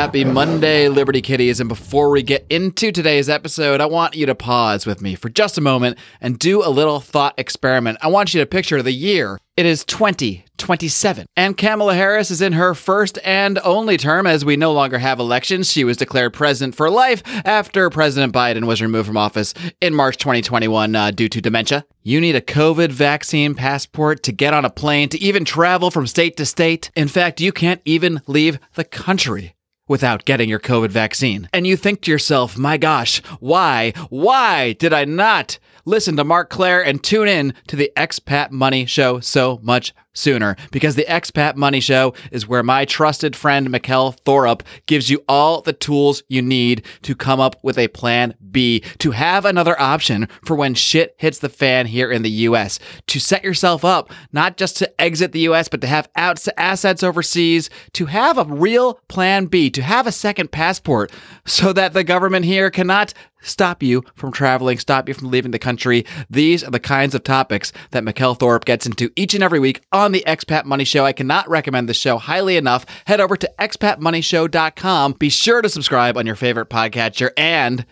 Happy Monday, Liberty Kitties. And before we get into today's episode, I want you to pause with me for just a moment and do a little thought experiment. I want you to picture the year. It is 2027, and Kamala Harris is in her first and only term as we no longer have elections. She was declared president for life after President Biden was removed from office in March 2021 uh, due to dementia. You need a COVID vaccine passport to get on a plane, to even travel from state to state. In fact, you can't even leave the country without getting your COVID vaccine. And you think to yourself, my gosh, why, why did I not listen to Marc Clair and tune in to the Expat Money Show so much sooner? Because the Expat Money Show is where my trusted friend Mikkel Thorup gives you all the tools you need to come up with a plan B, to have another option for when shit hits the fan here in the US, to set yourself up not just to exit the US, but to have outs- assets overseas, to have a real plan B, to have a second passport so that the government here cannot stop you from traveling, stop you from leaving the country. These are the kinds of topics that Mikkel Thorup gets into each and every week on the Expat Money Show. I cannot recommend the show highly enough. Head over to expatmoneyshow.com. Be sure to subscribe on your favorite podcatcher and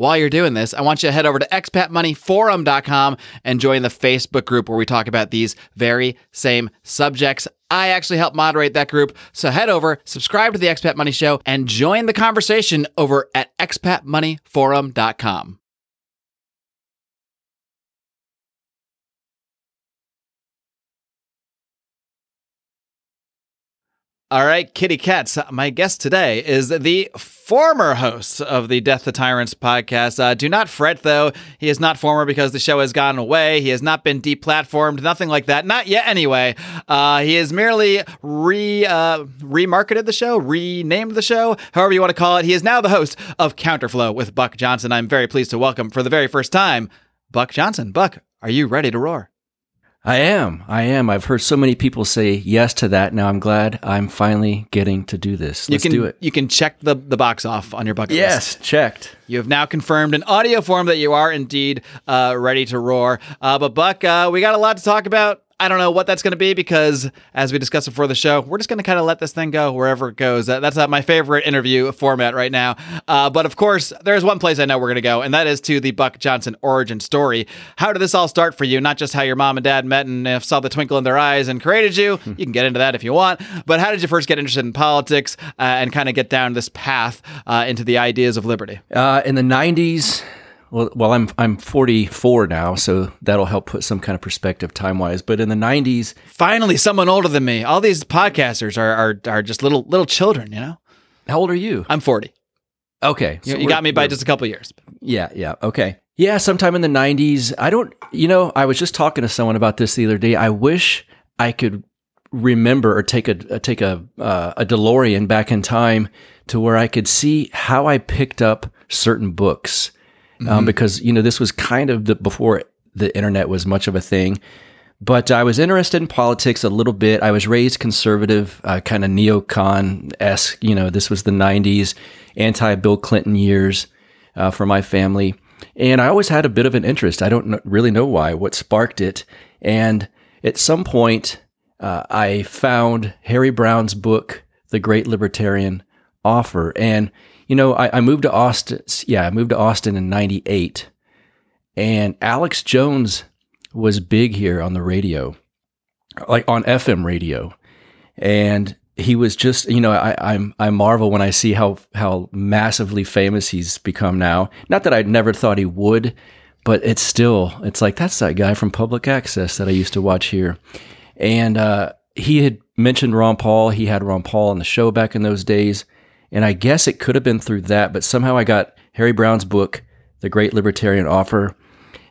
while you're doing this, I want you to head over to expatmoneyforum.com and join the Facebook group where we talk about these very same subjects. I actually help moderate that group. So head over, subscribe to the Expat Money Show, and join the conversation over at expatmoneyforum.com. All right, kitty cats. My guest today is the former host of the Death to Tyrants podcast. Uh, do not fret, though. He is not former because the show has gone away. He has not been deplatformed, nothing like that. Not yet, anyway. Uh, he has merely re uh, remarketed the show, renamed the show, however you want to call it. He is now the host of Counterflow with Buck Johnson. I'm very pleased to welcome for the very first time Buck Johnson. Buck, are you ready to roar? I am. I am. I've heard so many people say yes to that. Now I'm glad I'm finally getting to do this. Let's you can, do it. You can check the, the box off on your bucket yes, list. Yes, checked. You have now confirmed in audio form that you are indeed uh, ready to roar. Uh, but Buck, uh, we got a lot to talk about. I don't know what that's going to be because, as we discussed before the show, we're just going to kind of let this thing go wherever it goes. Uh, that's uh, my favorite interview format right now. Uh, but of course, there's one place I know we're going to go, and that is to the Buck Johnson origin story. How did this all start for you? Not just how your mom and dad met and uh, saw the twinkle in their eyes and created you. you can get into that if you want. But how did you first get interested in politics uh, and kind of get down this path uh, into the ideas of liberty? in the 90s, well, well, I'm I'm 44 now, so that'll help put some kind of perspective time wise. But in the 90s, finally, someone older than me. All these podcasters are are, are just little little children, you know. How old are you? I'm 40. Okay, so you, you got me by just a couple years. Yeah, yeah, okay, yeah. Sometime in the 90s. I don't, you know, I was just talking to someone about this the other day. I wish I could remember or take a take a uh, a DeLorean back in time to where I could see how I picked up certain books um, mm-hmm. because you know this was kind of the, before the internet was much of a thing. But I was interested in politics a little bit. I was raised conservative, uh, kind of neocon esque. You know, this was the '90s, anti Bill Clinton years uh, for my family, and I always had a bit of an interest. I don't really know why, what sparked it, and at some point, uh, I found Harry Browne's book, The Great Libertarian Offer, and you know, I, I moved to Austin. Yeah, I moved to Austin in '98, and Alex Jones was big here on the radio, like on FM radio, and he was just you know I, I'm I marvel when I see how how massively famous he's become now. Not that I'd never thought he would, but it's still it's like that's that guy from public access that I used to watch here, and uh, he had mentioned Ron Paul. He had Ron Paul on the show back in those days, and I guess it could have been through that, but somehow I got Harry Browne's book, The Great Libertarian Offer,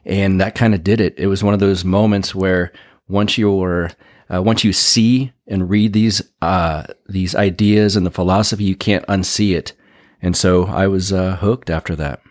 and that kind of did it. It was one of those moments where once you're uh, once you see and read these uh, these ideas and the philosophy, you can't unsee it. And so I was uh, hooked after that.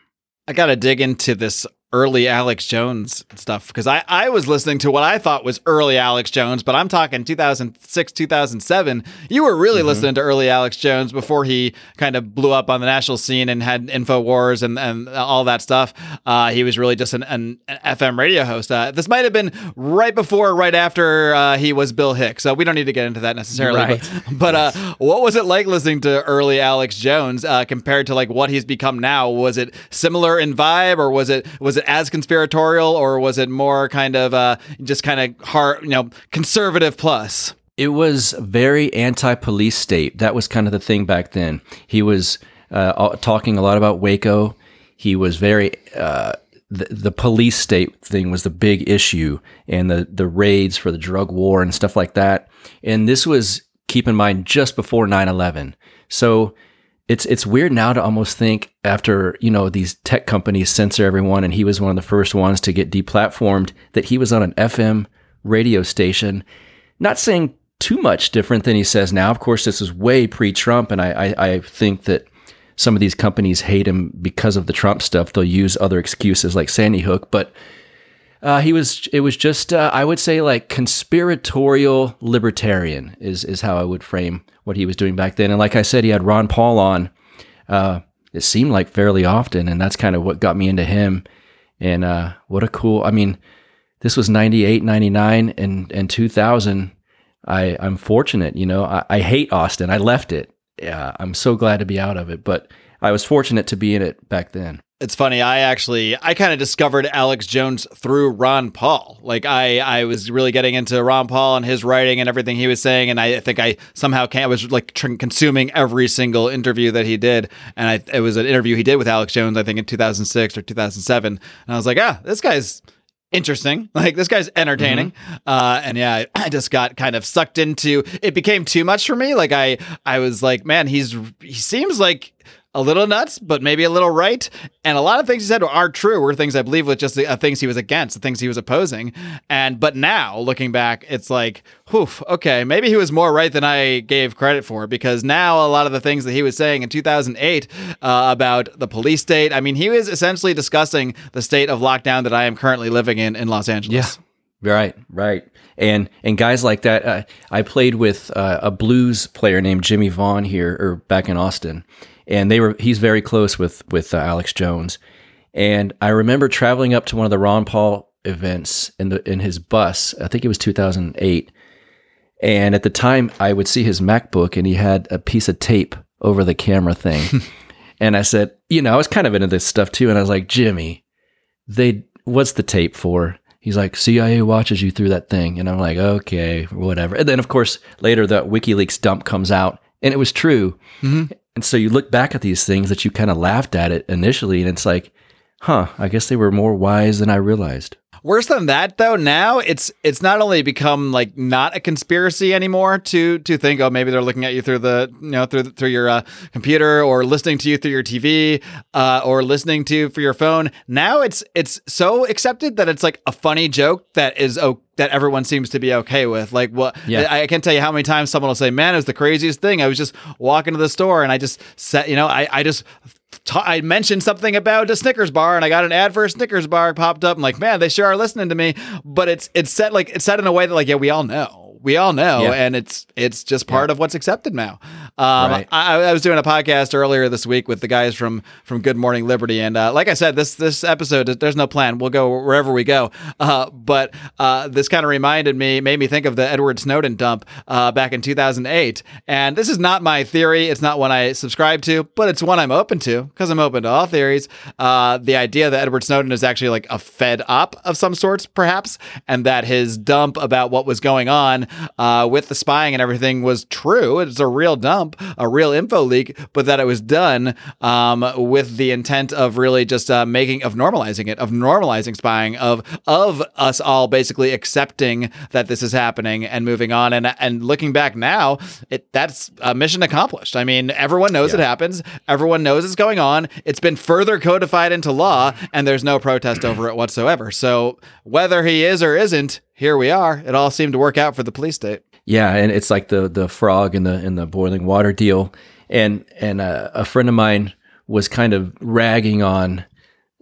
I got to dig into this early Alex Jones stuff because I, I was listening to what I thought was early Alex Jones, but I'm talking 2006, 2007. You were really mm-hmm. listening to early Alex Jones before he kind of blew up on the national scene and had InfoWars and, and all that stuff. Uh, he was really just an, an, an FM radio host. Uh, this might have been right before, right after uh, he was Bill Hicks. So we don't need to get into that necessarily. Right. But, but uh, what was it like listening to early Alex Jones uh, compared to like what he's become now? Was it similar in vibe or was it was it as conspiratorial or was it more kind of uh, just kind of hard, you know, conservative plus? It was very anti-police state. That was kind of the thing back then. He was uh, talking a lot about Waco. He was very uh, the, the police state thing was the big issue, and the the raids for the drug war and stuff like that. And this was keep in mind just before 9-11. so it's it's weird now to almost think after you know these tech companies censor everyone and he was one of the first ones to get deplatformed that he was on an FM radio station. Not saying too much different than he says now. Of course this is way pre-Trump and I, I, I think that some of these companies hate him because of the Trump stuff. They'll use other excuses like Sandy Hook but uh, he was. It was just. Uh, I would say like conspiratorial libertarian is is how I would frame what he was doing back then. And like I said, he had Ron Paul on. Uh, it seemed like fairly often, and that's kind of what got me into him. And uh, what a cool. I mean, this was 98, 99, and and 2000. I I'm fortunate. You know, I, I hate Austin. I left it. Yeah, I'm so glad to be out of it, but I was fortunate to be in it back then. It's funny. I actually I kind of discovered Alex Jones through Ron Paul. Like I I was really getting into Ron Paul and his writing and everything he was saying, and I think I somehow can, I was like tr- consuming every single interview that he did. And I, it was an interview he did with Alex Jones, I think in 2006 or 2007. And I was like, ah, this guy's interesting. Like this guy's entertaining. Mm-hmm. Uh, and yeah, I just got kind of sucked into. It became too much for me. Like I I was like, man, he's he seems like a little nuts, but maybe a little right. And a lot of things he said are true, were things I believe with just the uh, things he was against, the things he was opposing. And but now looking back, it's like, whew, okay, maybe he was more right than I gave credit for because now a lot of the things that he was saying in 2008 uh, about the police state, I mean, he was essentially discussing the state of lockdown that I am currently living in in Los Angeles. Yeah. Right, right, and and guys like that. Uh, I played with uh, a blues player named Jimmie Vaughan here, or back in Austin, and they were he's very close with with uh, Alex Jones. And I remember traveling up to one of the Ron Paul events in the in his bus. I think it was 2008. And at the time, I would see his MacBook, and he had a piece of tape over the camera thing. and I said, you know, I was kind of into this stuff too. And I was like, Jimmy, they what's the tape for? He's like, CIA watches you through that thing. And I'm like, okay, whatever. And then, of course, later the WikiLeaks dump comes out, and it was true. Mm-hmm. And so you look back at these things that you kind of laughed at it initially, and it's like, huh, I guess they were more wise than I realized. Worse than that, though, now it's it's not only become like not a conspiracy anymore to to think oh maybe they're looking at you through the you know through through your uh, computer or listening to you through your TV uh, or listening to you for your phone. Now it's it's so accepted that it's like a funny joke that is oh that everyone seems to be okay with. Like, what? Yeah. I, I can't tell you how many times someone will say, "Man, it was the craziest thing." I was just walking to the store and I just set, you know, I I just I mentioned something about a Snickers bar and I got an ad for a Snickers bar popped up. I'm like, man, they sure are listening to me. But it's it's set like it's set in a way that like, yeah, we all know we all know, yeah. and it's it's just part yeah. of what's accepted now. Um, right. I, I, was doing a podcast earlier this week with the guys from from Good Morning Liberty, and uh, like I said, this this episode there's no plan. We'll go wherever we go. Uh, but uh, this kind of reminded me, made me think of the Edward Snowden dump uh, back in 2008. And this is not my theory. It's not one I subscribe to, but it's one I'm open to because I'm open to all theories. Uh, the idea that Edward Snowden is actually like a Fed op of some sorts, perhaps, and that his dump about what was going on uh, with the spying and everything was true. It's a real dump, a real info leak, but that it was done um, with the intent of really just uh, making of normalizing it, of normalizing spying, of of us all basically accepting that this is happening and moving on. And and looking back now, it that's a mission accomplished. I mean, everyone knows yeah. it happens. Everyone knows it's going on. It's been further codified into law, and there's no protest over it whatsoever. So whether he is or isn't, here we are. It all seemed to work out for the police state. Yeah, and it's like the the frog in the in the boiling water deal, and and uh, a friend of mine was kind of ragging on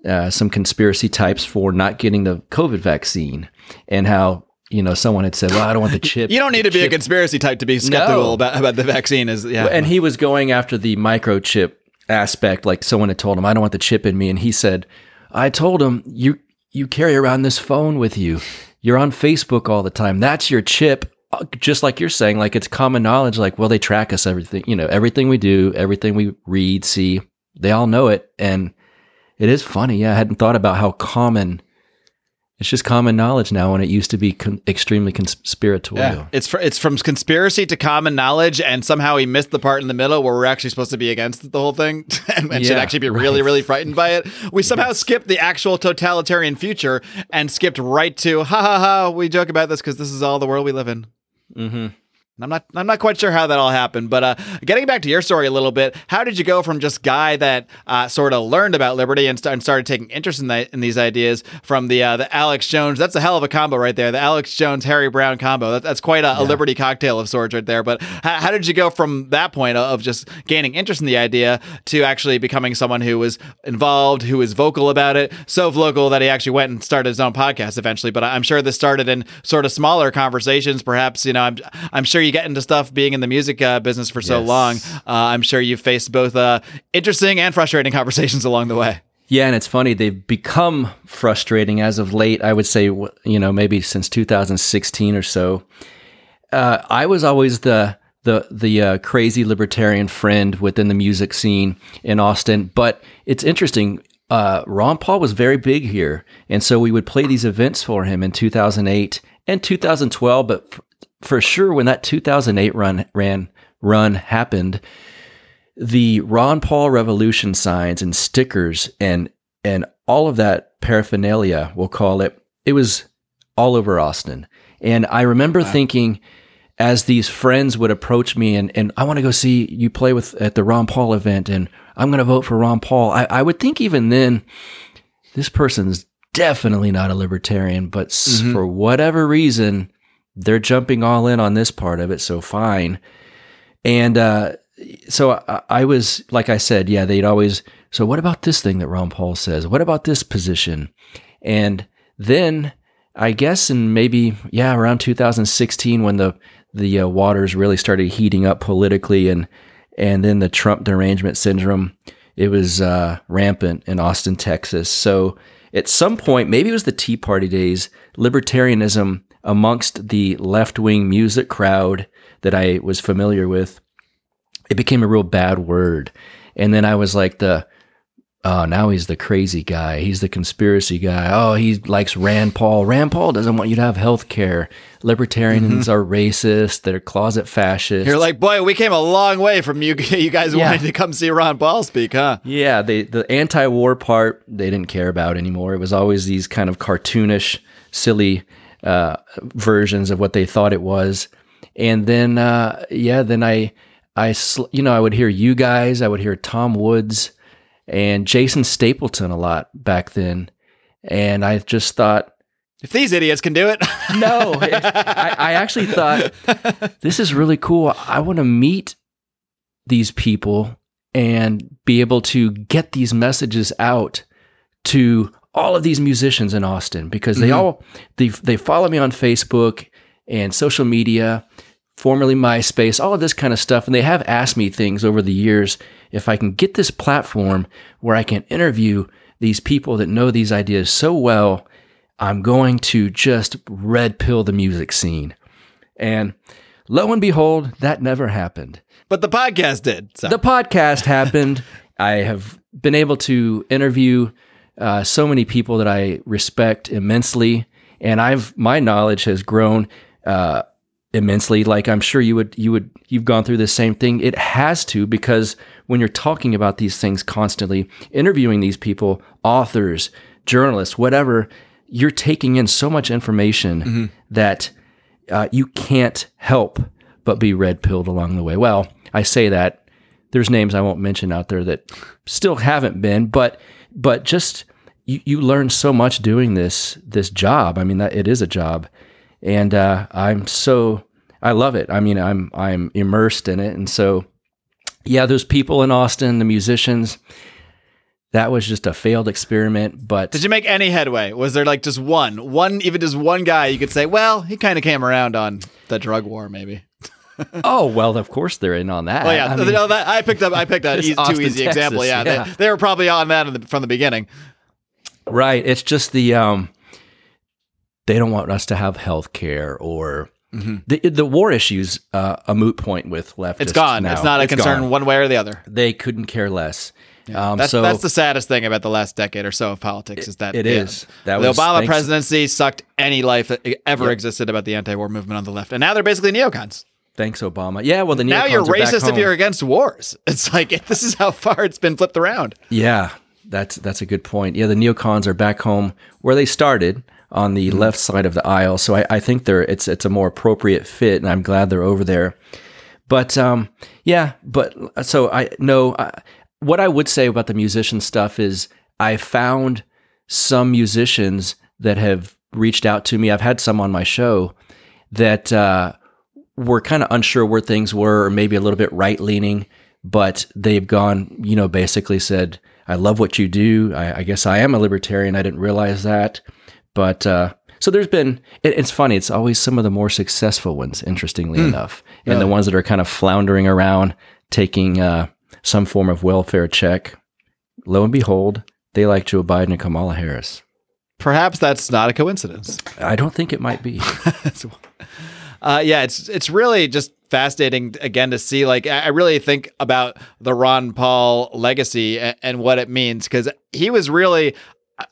uh, some conspiracy types for not getting the COVID vaccine, and how you know someone had said, "Well, I don't want the chip." You don't need to be a conspiracy type to be skeptical No. about, about the vaccine. Is yeah, and he was going after the microchip aspect. Like someone had told him, "I don't want the chip in me," and he said, "I told him you you carry around this phone with you. You're on Facebook all the time. That's your chip." Uh, Just like you're saying, like it's common knowledge. Like, well, they track us everything. You know, everything we do, everything we read, see, they all know it, and it is funny. Yeah, I hadn't thought about how common. It's just common knowledge now, when it used to be con- extremely conspiratorial. Yeah, it's fr- it's from conspiracy to common knowledge, and somehow he missed the part in the middle where we're actually supposed to be against the whole thing and, and should actually be really, really frightened by it. We somehow skipped the actual totalitarian future and skipped right to ha ha ha. We joke about this because this is all the world we live in. Mm-hmm. I'm not I'm not quite sure how that all happened, but uh, getting back to your story a little bit, how did you go from just guy that uh, sort of learned about liberty and, st- and started taking interest in, that, in these ideas from the uh, the Alex Jones? That's a hell of a combo right there, the Alex Jones Harry Browne combo. That, that's quite a, a liberty cocktail of sorts right there. But how, how did you go from that point of just gaining interest in the idea to actually becoming someone who was involved, who was vocal about it, so vocal that he actually went and started his own podcast eventually? But I'm sure this started in sort of smaller conversations, perhaps. You know, I'm I'm sure you get into stuff being in the music uh, business for so Yes. long. Uh, I'm sure you've faced both uh, interesting and frustrating conversations along the way. Yeah, and it's funny they've become frustrating as of late. I would say, you know, maybe since 2016 or so. Uh, I was always the the the uh, crazy libertarian friend within the music scene in Austin. But it's interesting. Uh, Ron Paul was very big here, and so we would play these events for him in 2008 and 2012. But for sure, when that 2008 run ran run happened, the Ron Paul Revolution signs and stickers and and all of that paraphernalia, we'll call it, it was all over Austin. And I remember thinking, as these friends would approach me and, and I want to go see you play with at the Ron Paul event and I'm going to vote for Ron Paul. I, I would think even then, this person's definitely not a libertarian, but s Mhm. for whatever reason, they're jumping all in on this part of it. So fine. And uh, so I, I was, like I said, yeah, they'd always, so what about this thing that Ron Paul says? What about this position? And then I guess in maybe, yeah, around 2016 when the, the uh, waters really started heating up politically and, and then the Trump derangement syndrome, it was uh, rampant in Austin, Texas. So at some point, maybe it was the Tea Party days, libertarianism amongst the left wing music crowd that I was familiar with, it became a real bad word. And then I was like the, oh, now he's the crazy guy. He's the conspiracy guy. Oh, he likes Rand Paul. Rand Paul doesn't want you to have health care. Libertarians mm-hmm. are racist. They're closet fascists. You're like, boy, we came a long way from you. You guys Yeah. wanting to come see Ron Paul speak, huh? Yeah, they, the anti-war part they didn't care about anymore. It was always these kind of cartoonish, silly uh, versions of what they thought it was. And then, uh, yeah, then I, I, sl- you know, I would hear you guys. I would hear Tom Woods and Jason Stapleton a lot back then. And I just thought, If these idiots can do it, no, I, I actually thought this is really cool. I want to meet these people and be able to get these messages out to all of these musicians in Austin because they Mhm. all they they follow me on Facebook and social media, formerly MySpace, all of this kind of stuff, and they have asked me things over the years if I can get this platform where I can interview these people that know these ideas so well. I'm going to just red pill the music scene. And lo and behold, that never happened. but the podcast did. So. The podcast happened. I have been able to interview uh, so many people that I respect immensely, and I've my knowledge has grown uh, immensely. Like I'm sure you would you would you've gone through the same thing. It has to because when you're talking about these things constantly, interviewing these people, authors, journalists, whatever, you're taking in so much information that uh, you can't help but be red pilled along the way. Well, I say that there's names I won't mention out there that still haven't been, but but just you, you learn so much doing this this job. I mean, that it is a job, and uh, I'm so I love it. I mean, I'm I'm immersed in it, and so yeah, those people in Austin, the musicians. that was just a failed experiment. But Did you make any headway? Was there like just one, one, even just one guy you could say, well, he kind of came around on the drug war, maybe. oh well, of course they're in on that. Well, yeah, I mean, no, that, I picked up. I picked It's easy, too easy example. Yeah, yeah. They, they were probably on that in the, from the beginning. right. It's just the um, they don't want us to have health care or. The, the war issues uh, a moot point with leftists. Mm-hmm. It's gone. now. It's not a It's concern gone. one way or the other. They couldn't care less. Um, That's so that's the saddest thing about the last decade or so of politics is that it yeah, is. That the was Obama thanks- presidency sucked any life that ever Yep. existed about the anti-war movement on the left, and now they're basically neocons. Thanks, Obama. Yeah, well, the Now you're racist if you're against wars. It's like this is how far it's been flipped around. Yeah, that's that's a good point. Yeah, the neocons are back home where they started on the Mm-hmm. left side of the aisle. So I, I think they're it's it's a more appropriate fit, and I'm glad they're over there. But um, yeah, but so I no. I, what I would say about the musician stuff is I found some musicians that have reached out to me. I've had some on my show that uh, were kind of unsure where things were, or maybe a little bit right leaning, but they've gone, you know, basically said, I love what you do. I, I guess I am a libertarian. I didn't realize that. But uh, so there's been, it, it's funny, it's always some of the more successful ones, interestingly enough, and the ones that are kind of floundering around taking uh, some form of welfare check. Lo and behold, they like Joe Biden and Kamala Harris. Perhaps that's not a coincidence. I don't think it might be. Uh, yeah, it's it's really just fascinating again to see. Like, I really think about the Ron Paul legacy and, and what it means because he was really.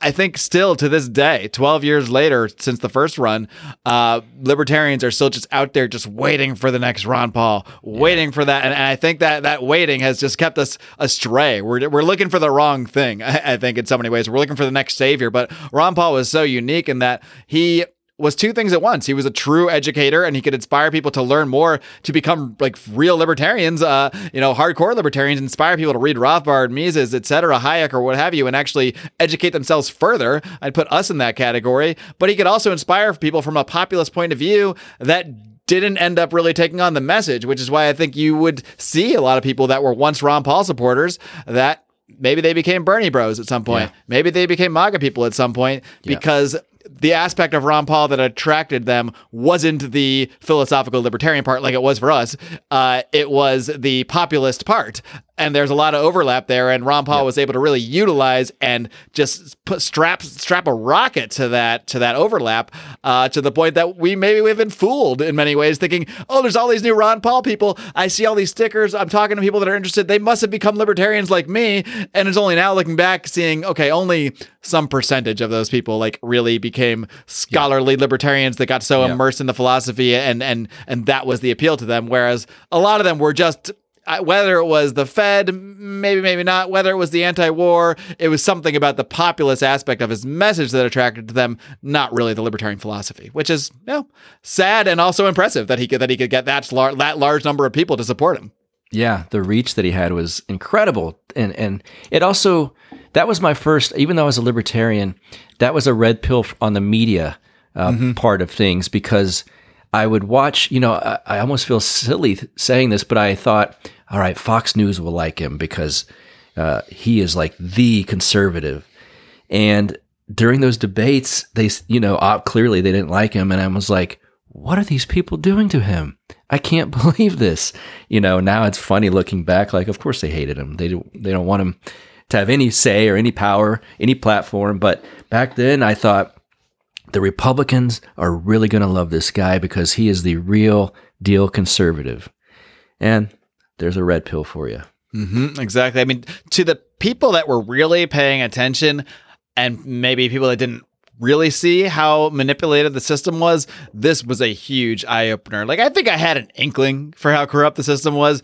I think still to this day, 12 years later since the first run, uh, libertarians are still just out there just waiting for the next Ron Paul, waiting for that. And, and I think that that waiting has just kept us astray. We're, we're looking for the wrong thing, I, I think, in so many ways. We're looking for the next savior. But Ron Paul was so unique in that he was two things at once. He was a true educator and he could inspire people to learn more to become like real libertarians, uh, you know, hardcore libertarians, inspire people to read Rothbard, Mises, etc., Hayek or what have you, and actually educate themselves further. I'd put us in that category. But he could also inspire people from a populist point of view that didn't end up really taking on the message, which is why I think you would see a lot of people that were once Ron Paul supporters that maybe they became Bernie bros at some point. Yeah. Maybe they became MAGA people at some point Yeah. because the aspect of Ron Paul that attracted them wasn't the philosophical libertarian part like it was for us. Uh, it was the populist part. And there's a lot of overlap there. And Ron Paul was able to really utilize and just put strap strap a rocket to that to that overlap uh, to the point that we maybe we've been fooled in many ways, thinking, oh, there's all these new Ron Paul people. I see all these stickers. I'm talking to people that are interested. They must have become libertarians like me. And it's only now looking back, seeing, okay, only some percentage of those people like really became scholarly libertarians that got so Yeah. immersed in the philosophy and and and that was the appeal to them. Whereas a lot of them were just whether it was the Fed, maybe, maybe not, whether it was the anti war, it was something about the populist aspect of his message that attracted to them, not really the libertarian philosophy, which is, you know, sad and also impressive that he could, that he could get that, lar- that large number of people to support him. Yeah, the reach that he had was incredible, and and it also that was my first. Even though I was a libertarian, that was a red pill on the media uh, part of things because I would watch. You know, I, I almost feel silly th- saying this, but I thought, all right, Fox News will like him because uh, he is like the conservative, and during those debates, they you know clearly they didn't like him, and I was like, what are these people doing to him? I can't believe this. You know, now it's funny looking back. Like, of course they hated him. They don't. They don't want him to have any say or any power, any platform. But back then, I thought the Republicans are really going to love this guy because he is the real deal conservative. And there's a red pill for you. Mm-hmm, exactly. I mean, to the people that were really paying attention, and maybe people that didn't really see how manipulated the system was, this was a huge eye opener. Like, I think I had an inkling for how corrupt the system was,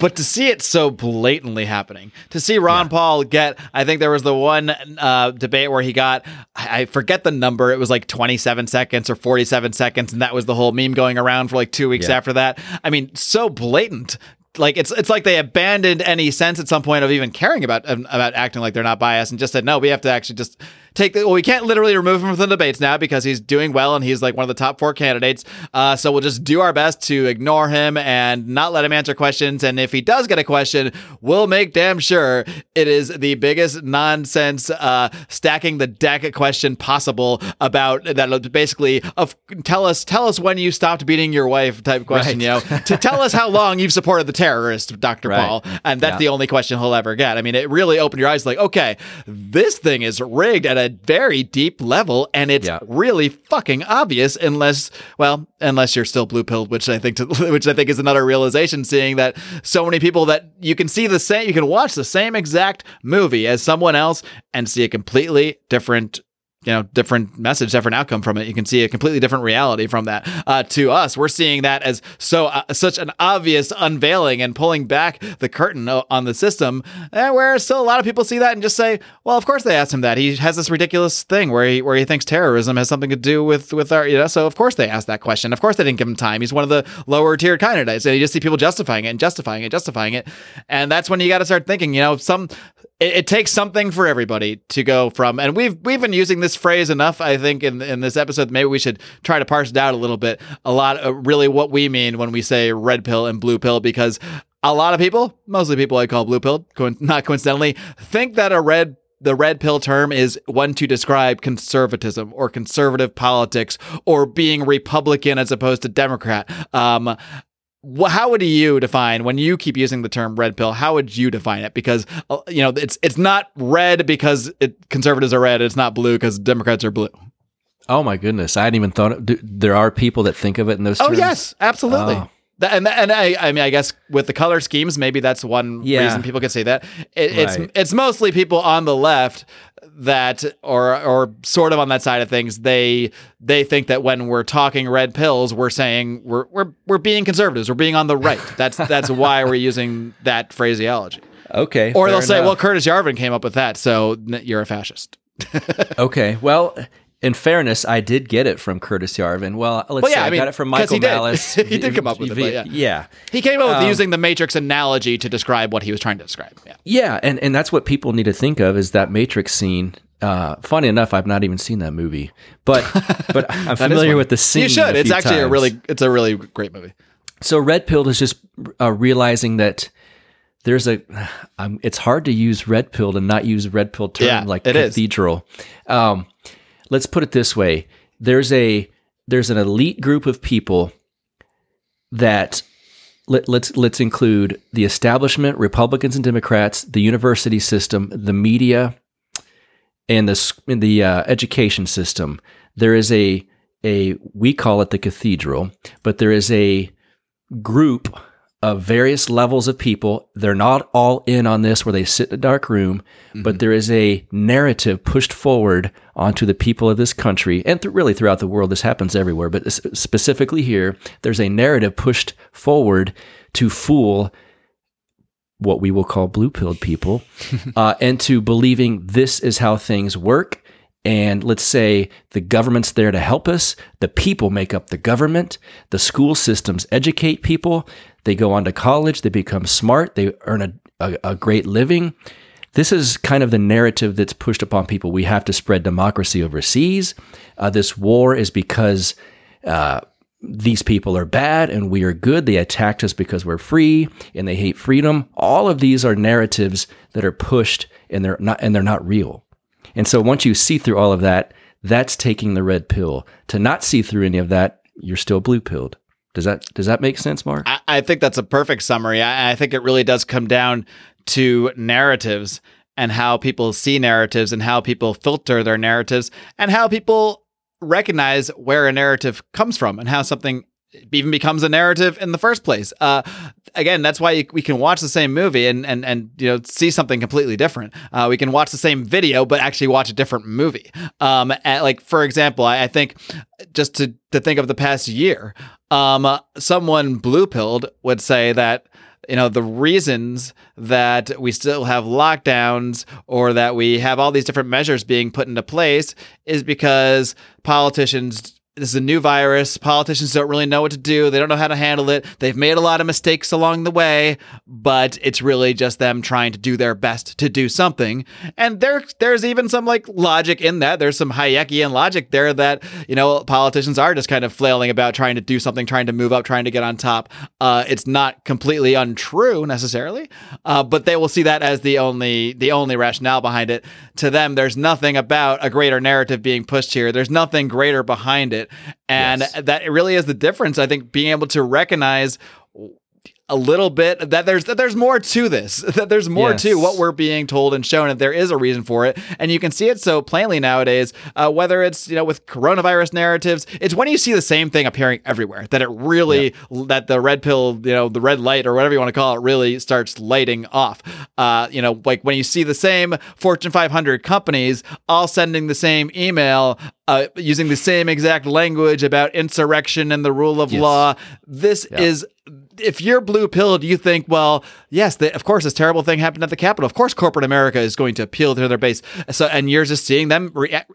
but to see it so blatantly happening, to see Ron Paul get, I think there was the one uh, debate where he got, I I forget the number, it was like 27 seconds or 47 seconds, and that was the whole meme going around for like two weeks Yeah. after that. I mean, so blatant like it's it's like they abandoned any sense at some point of even caring about um, about acting like they're not biased and just said no we have to actually just take the well, we can't literally remove him from the debates now because he's doing well and he's like one of the top four candidates. Uh, so we'll just do our best to ignore him and not let him answer questions. And if he does get a question, we'll make damn sure it is the biggest nonsense uh, stacking the deck question possible about that. Basically, of tell us tell us when you stopped beating your wife type question. Right. You know, to tell us how long you've supported the terrorist, Doctor Right. Paul, and that's Yeah. the only question he'll ever get. I mean, it really opened your eyes. Like, okay, this thing is rigged at a very deep level, and it's Yeah. really fucking obvious. Unless, well, unless you're still blue pilled, which I think, to, which I think is another realization. Seeing that so many people that you can see the same, you can watch the same exact movie as someone else and see a completely different you know different message different outcome from it. You can see a completely different reality from that uh, to us. We're seeing that as so uh, such an obvious unveiling and pulling back the curtain on the system and where still a lot of people see that and just say well of course they asked him that. He has this ridiculous thing where he where he thinks terrorism has something to do with with our you know so of course they asked that question. Of course they didn't give him time. He's one of the lower tier candidates. And you just see people justifying it and justifying it justifying it. And that's when you got to start thinking you know some it, it takes something for everybody to go from and we've we've been using this phrase enough i think in in this episode maybe we should try to parse it out a little bit a lot of really what we mean when we say red pill and blue pill because a lot of people mostly people i call blue pill not coincidentally think that a red the red pill term is one to describe conservatism or conservative politics or being Republican as opposed to Democrat. Um, how would you define when you keep using the term red pill? How would you define it? Because uh, you know it's it's not red because it, conservatives are red. It's not blue because Democrats are blue. Oh my goodness, I hadn't even thought. Of, there are people that think of it in those. terms Oh yes, absolutely. Oh. And and I, I mean I guess with the color schemes maybe that's one Yeah. reason people could say that it, it's Right. it's mostly people on the left that or or sort of on that side of things they they think that when we're talking red pills we're saying we're we're we're being conservatives we're being on the right that's that's why we're using that phraseology Okay. or they'll say well Curtis Yarvin came up with that so you're a fascist Okay. Well, in fairness, I did get it from Curtis Yarvin. Well, let's Well, yeah, say I, I mean, got it from Michael he did. Malice. He did come up with it, yeah. yeah. he came up with Um, using the Matrix analogy to describe what he was trying to describe yeah Yeah, and, and that's what people need to think of is that Matrix scene. Uh, funny enough, I've not even seen that movie, but but I'm familiar with the scene. You should. It's actually a really it's a really great movie. So red pill is just uh, realizing that there's a. Um, it's hard to use red pill and not use red pill term Yeah, like it is. cathedral. Um, let's put it this way: there's a there's an elite group of people that let, let's let's include the establishment, Republicans and Democrats, the university system, the media, and the the uh, education system. There is a a we call it the cathedral, but there is a group of various levels of people. They're not all in on this where they sit in a dark room, but there is a narrative pushed forward onto the people of this country and th- really throughout the world. This happens everywhere, but specifically here, there's a narrative pushed forward to fool what we will call blue pilled people uh, into believing this is how things work. And let's say the government's there to help us. The people make up the government. The school systems educate people. They go on to college. They become smart. They earn a, a, a great living. This is kind of the narrative that's pushed upon people. We have to spread democracy overseas. Uh, this war is because uh, these people are bad and we are good. They attacked us because we're free and they hate freedom. All of these are narratives that are pushed and they're not and they're not real. And so once you see through all of that, that's taking the red pill. To not see through any of that, you're still blue pilled. Does that does that make sense, Marc? I, I think that's a perfect summary. I, I think it really does come down to narratives and how people see narratives and how people filter their narratives and how people recognize where a narrative comes from and how something even becomes a narrative in the first place. Uh, again, that's why we can watch the same movie and and and you know see something completely different. Uh, we can watch the same video but actually watch a different movie. Um, and, like for example, I, I think just to to think of the past year, um, uh, someone blue pilled would say that you know the reasons that we still have lockdowns or that we have all these different measures being put into place is because politicians this is a new virus. Politicians don't really know what to do. They don't know how to handle it. They've made a lot of mistakes along the way, but it's really just them trying to do their best to do something. And there, there's even some like logic in that. There's some Hayekian logic there that you know politicians are just kind of flailing about trying to do something, trying to move up, trying to get on top. Uh, it's not completely untrue necessarily, uh, but they will see that as the only the only rationale behind it. To them, there's nothing about a greater narrative being pushed here. There's nothing greater behind it. And Yes. that really is the difference. I think being able to recognize a little bit that there's that there's more to this that there's more Yes. to what we're being told and shown and there is a reason for it and you can see it so plainly nowadays uh, whether it's you know with coronavirus narratives it's when you see the same thing appearing everywhere that it really that the red pill you know the red light or whatever you want to call it really starts lighting off uh, you know like when you see the same fortune 500 companies all sending the same email uh, using the same exact language about insurrection and the rule of Yes. law this is if you're blue pilled, you think, well, yes, of course, this terrible thing happened at the Capitol. Of course, corporate America is going to appeal to their base. So, and you're just seeing them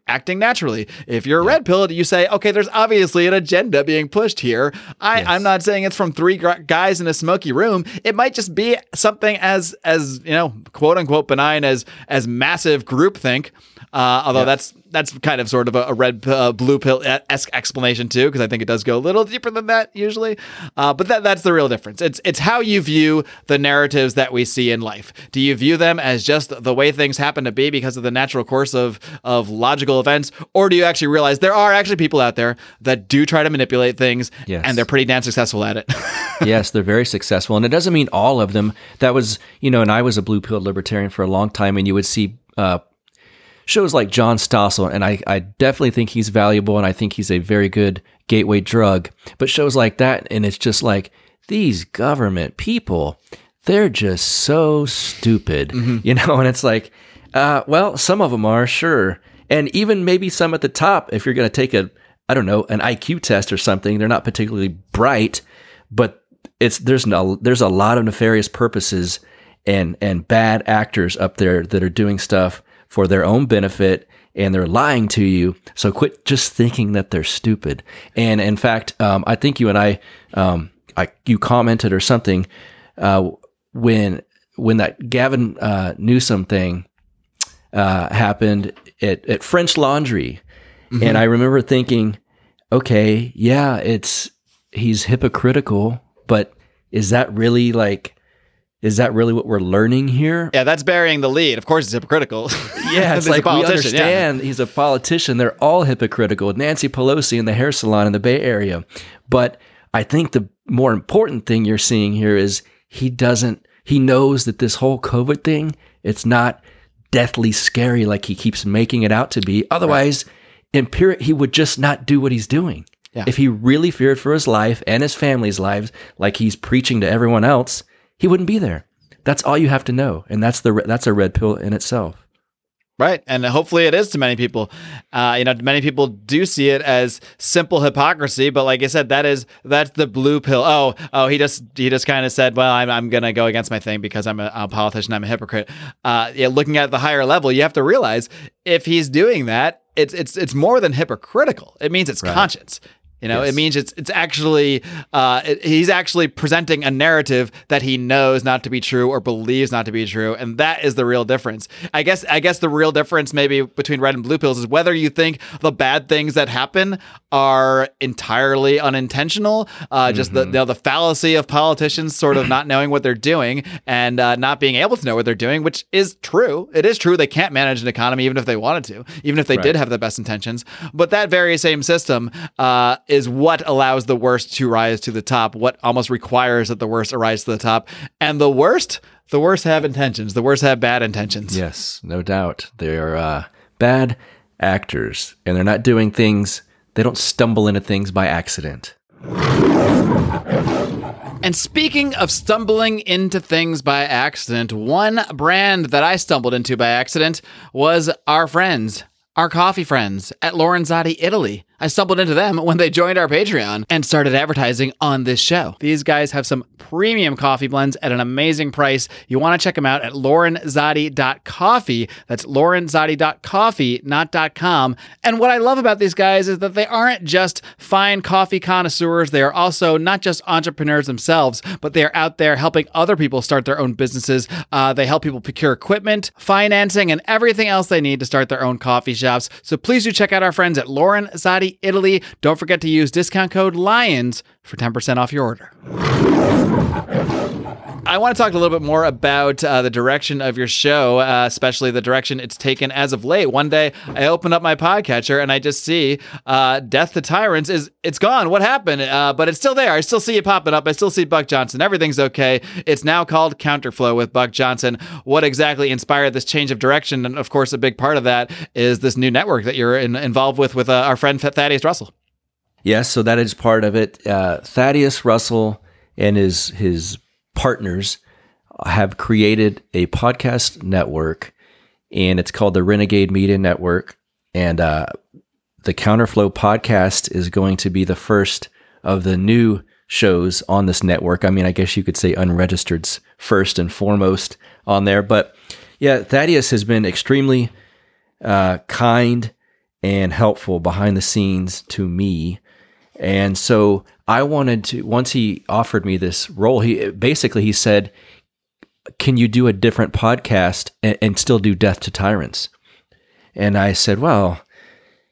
acting naturally. If you're red pilled, you say, okay, there's obviously an agenda being pushed here. I, Yes. I'm not saying it's from three gr- guys in a smoky room. It might just be something as, as you know, quote unquote benign as as massive groupthink. Uh, although that's that's kind of sort of a, a red uh, blue pill esque explanation too, because I think it does go a little deeper than that usually. Uh, but that that's the real difference. It's it's how you view the narratives that we see in life. Do you view them as just the way things happen to be because of the natural course of of logical events, or do you actually realize there are actually people out there that do try to manipulate things, Yes. and they're pretty damn successful at it? yes, they're very successful, and it doesn't mean all of them. That was, you know, and I was a blue pill libertarian for a long time, and you would see uh, shows like John Stossel, and I, I definitely think he's valuable, and I think he's a very good gateway drug. But shows like that, and it's just like these government people, they're just so stupid, you know, and it's like, uh, well, some of them are sure, and even maybe some at the top. If you're going to take a, I don't know, an IQ test or something, they're not particularly bright, but it's there's no there's a lot of nefarious purposes and and bad actors up there that are doing stuff for their own benefit and they're lying to you. So quit just thinking that they're stupid. And in fact, um, I think you and I, um, I you commented or something uh, when when that Gavin uh, Newsom thing uh, happened at, at French Laundry, and I remember thinking, okay, yeah, it's he's hypocritical, but is that really like, is that really what we're learning here? yeah, that's burying the lead. Of course, it's hypocritical. Yeah, it's like we politician, yeah. understand he's a politician. They're all hypocritical. Nancy Pelosi in the hair salon in the Bay Area. But I think the more important thing you're seeing here is he doesn't, he knows that this whole COVID thing, it's not deathly scary like he keeps making it out to be. Otherwise, in period, he would just not do what he's doing. Yeah. If he really feared for his life and his family's lives, like he's preaching to everyone else, he wouldn't be there. That's all you have to know, and that's the that's a red pill in itself. Right. And hopefully it is to many people. Uh, you know, many people do see it as simple hypocrisy, but like I said, that is that's the blue pill. Oh, oh, he just he just kind of said, well, I'm I'm gonna go against my thing because I'm a, a politician, I'm a hypocrite. Uh, yeah, looking at the higher level, you have to realize if he's doing that, it's it's it's more than hypocritical. It means it's conscience. You know, it means it's it's actually uh, it- he's actually presenting a narrative that he knows not to be true or believes not to be true, and that is the real difference. I guess I guess the real difference maybe between red and blue pills is whether you think the bad things that happen are entirely unintentional, uh, just the you know, the fallacy of politicians sort of not knowing what they're doing and uh, not being able to know what they're doing, which is true. It is true they can't manage an economy even if they wanted to, even if they did have the best intentions. But that very same system uh, is what allows the worst to rise to the top, what almost requires that the worst arise to the top. And the worst, the worst have intentions. The worst have bad intentions. Yes, no doubt. They're uh, bad actors, and they're not doing things. They don't stumble into things by accident. And speaking of stumbling into things by accident, one brand that I stumbled into by accident was our friends, our coffee friends at Lorenzotti, Italy. I stumbled into them when they joined our Patreon and started advertising on this show. These guys have some premium coffee blends at an amazing price. You want to check them out at laurenzadi.coffee. That's laurenzadi.coffee, not .com. And what I love about these guys is that they aren't just fine coffee connoisseurs. They are also not just entrepreneurs themselves, but they are out there helping other people start their own businesses. Uh, they help people procure equipment, financing, and everything else they need to start their own coffee shops. So please do check out our friends at Lauren Italy. Don't forget to use discount code LIONS for 10% off your order. I want to talk a little bit more about uh, the direction of your show, uh, especially the direction it's taken as of late. One day, I open up my podcatcher and I just see uh, "Death to Tyrants" is it's gone. What happened? Uh, but it's still there. I still see it popping up. I still see Buck Johnson. Everything's okay. It's now called Counterflow with Buck Johnson. What exactly inspired this change of direction? And of course, a big part of that is this new network that you're in, involved with with uh, our friend Thaddeus Russell. Yes, so that is part of it. Uh, Thaddeus Russell and his his partners have created a podcast network, and it's called the Renegade Media Network. And uh, the Counterflow podcast is going to be the first of the new shows on this network. I mean, I guess you could say unregistered's first and foremost on there. But yeah, Thaddeus has been extremely uh, kind and helpful behind the scenes to me and so I wanted to, once he offered me this role, he basically, he said, can you do a different podcast and, and still do Death to Tyrants? And I said, well,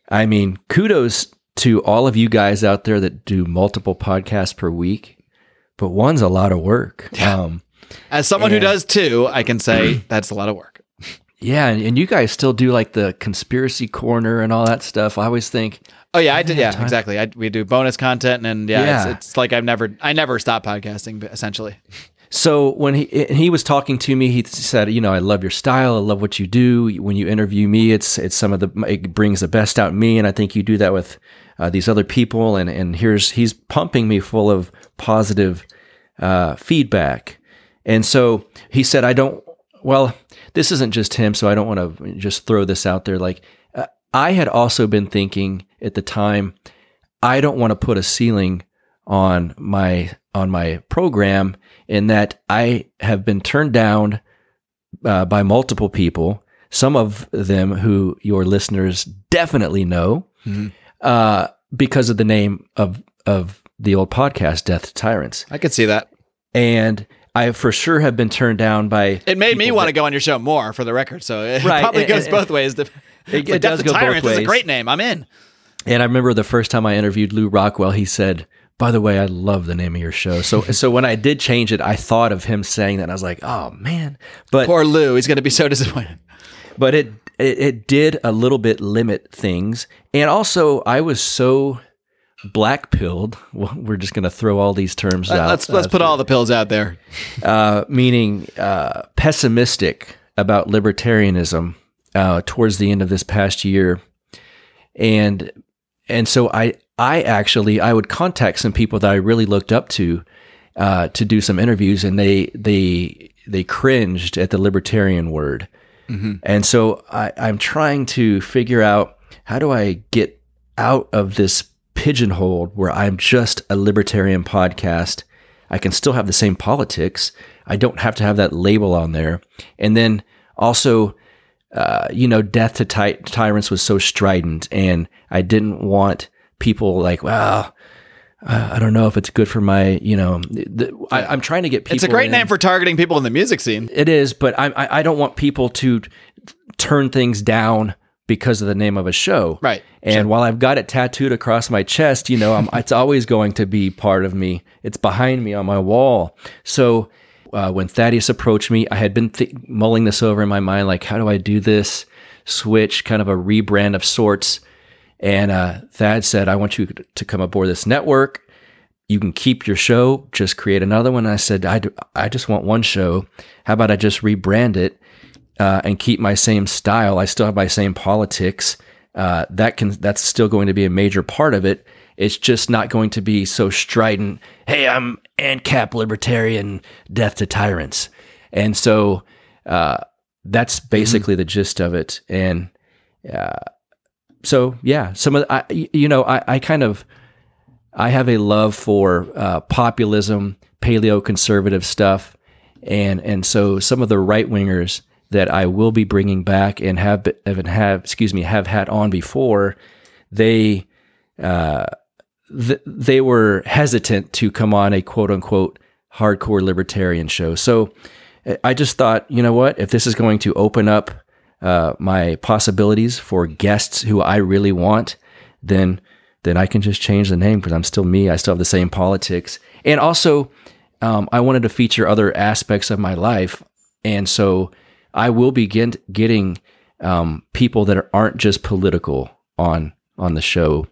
I mean, kudos to all of you guys out there that do multiple podcasts per week, but one's a lot of work. Yeah. Um, As someone and, who does two, I can say that's a lot of work. Yeah, and, and you guys still do like the conspiracy corner and all that stuff. I always think, Oh yeah, I did. Yeah, time. exactly. I, we do bonus content, and yeah, yeah. It's, it's, like I've never, I never stopped podcasting. Essentially. So when he he was talking to me, he said, "You know, I love your style. I love what you do. When you interview me, it's it's some of the it brings the best out in me, and I think you do that with uh, these other people. And and here's he's pumping me full of positive uh, feedback. And so he said, I don't. Well, this isn't just him, so I don't want to just throw this out there. Like I had also been thinking at the time, I don't want to put a ceiling on my on my program in that I have been turned down uh, by multiple people, some of them who your listeners definitely know, mm-hmm. uh, because of the name of of the old podcast, Death to Tyrants. I could see that, and I for sure have been turned down by. It made me want to go on your show more, for the record. So it right, probably and, goes and, both ways. To, it, it does go Tyrants both ways. is a great name. I'm in. And I remember the first time I interviewed Lew Rockwell, he said, "By the way, I love the name of your show." So, so when I did change it, I thought of him saying that, and I was like, "Oh man!" But poor Lou, he's going to be so disappointed. But it, it it did a little bit limit things, and also I was so black pilled. Well, we're just going to throw all these terms out. Let's let's uh, put all the pills out there. Uh, meaning uh, pessimistic about libertarianism uh, towards the end of this past year, and and so I I actually I would contact some people that I really looked up to uh, to do some interviews, and they they they cringed at the libertarian word, mm-hmm. and so I, I'm trying to figure out how do I get out of this pigeonhole where I'm just a libertarian podcast. I can still have the same politics. I don't have to have that label on there, and then also. Uh, you know, death to ty- tyrants was so strident, and I didn't want people like, well, uh, I don't know if it's good for my, you know, the, I, am trying to get people. It's a great in. name for targeting people in the music scene. It is, but I, I, I don't want people to turn things down because of the name of a show. Right. And sure. while I've got it tattooed across my chest, you know, it's always going to be part of me. It's behind me on my wall. So uh, when Thaddeus approached me, I had been th- mulling this over in my mind, like, how do I do this? Switch, kind of a rebrand of sorts. And uh, Thad said, I want you to come aboard this network. You can keep your show, just create another one. And I said, I, I just want one show. How about I just rebrand it uh, and keep my same style? I still have my same politics. Uh, that can that's still going to be a major part of it. It's just not going to be so strident. Hey, I'm ANCAP libertarian, death to tyrants, and so uh, that's basically mm-hmm. the gist of it. And uh, so yeah, some of the, I, you know I, I kind of I have a love for uh, populism, paleo conservative stuff, and and so some of the right wingers that I will be bringing back and have have have excuse me have had on before, they uh, th- they were hesitant to come on a quote unquote hardcore libertarian show. So I just thought, you know what, if this is going to open up uh, my possibilities for guests who I really want, then then I can just change the name because I'm still me. I still have the same politics, and also um, I wanted to feature other aspects of my life, and so I will begin getting um, people that aren't just political on on the show,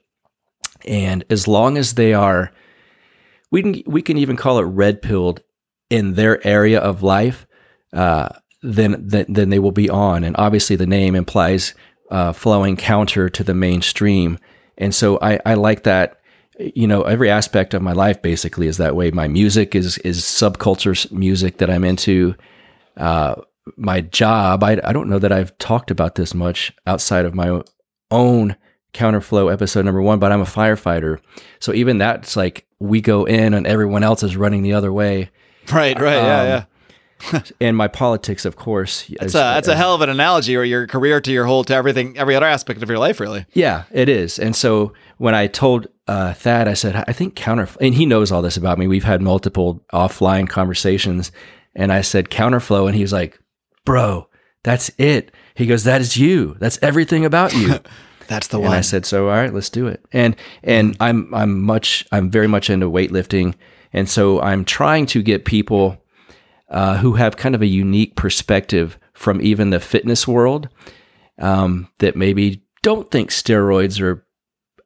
and as long as they are, we can we can even call it red pilled in their area of life. Uh, then, then then they will be on, and obviously the name implies uh, flowing counter to the mainstream, and so I, I like that you know every aspect of my life basically is that way. My music is is subculture music that i'm into. Uh, my job, I, I don't know that I've talked about this much outside of my own counterflow episode number one, but I'm a firefighter. So even that's like we go in and everyone else is running the other way. Right, right, um, yeah, yeah. and my politics, of course. That's, a, that's a hell of an analogy, or your career to your whole to everything, every other aspect of your life, really. Yeah, it is. And so when I told uh, Thad, I said, I think counter, and he knows all this about me. We've had multiple offline conversations, and I said counterflow, and he was like, bro, that's it. He goes, that is you. That's everything about you. that's the and one. I said, so all right, let's do it. And and I'm I'm much I'm very much into weightlifting, and so I'm trying to get people uh, who have kind of a unique perspective from even the fitness world um, that maybe don't think steroids are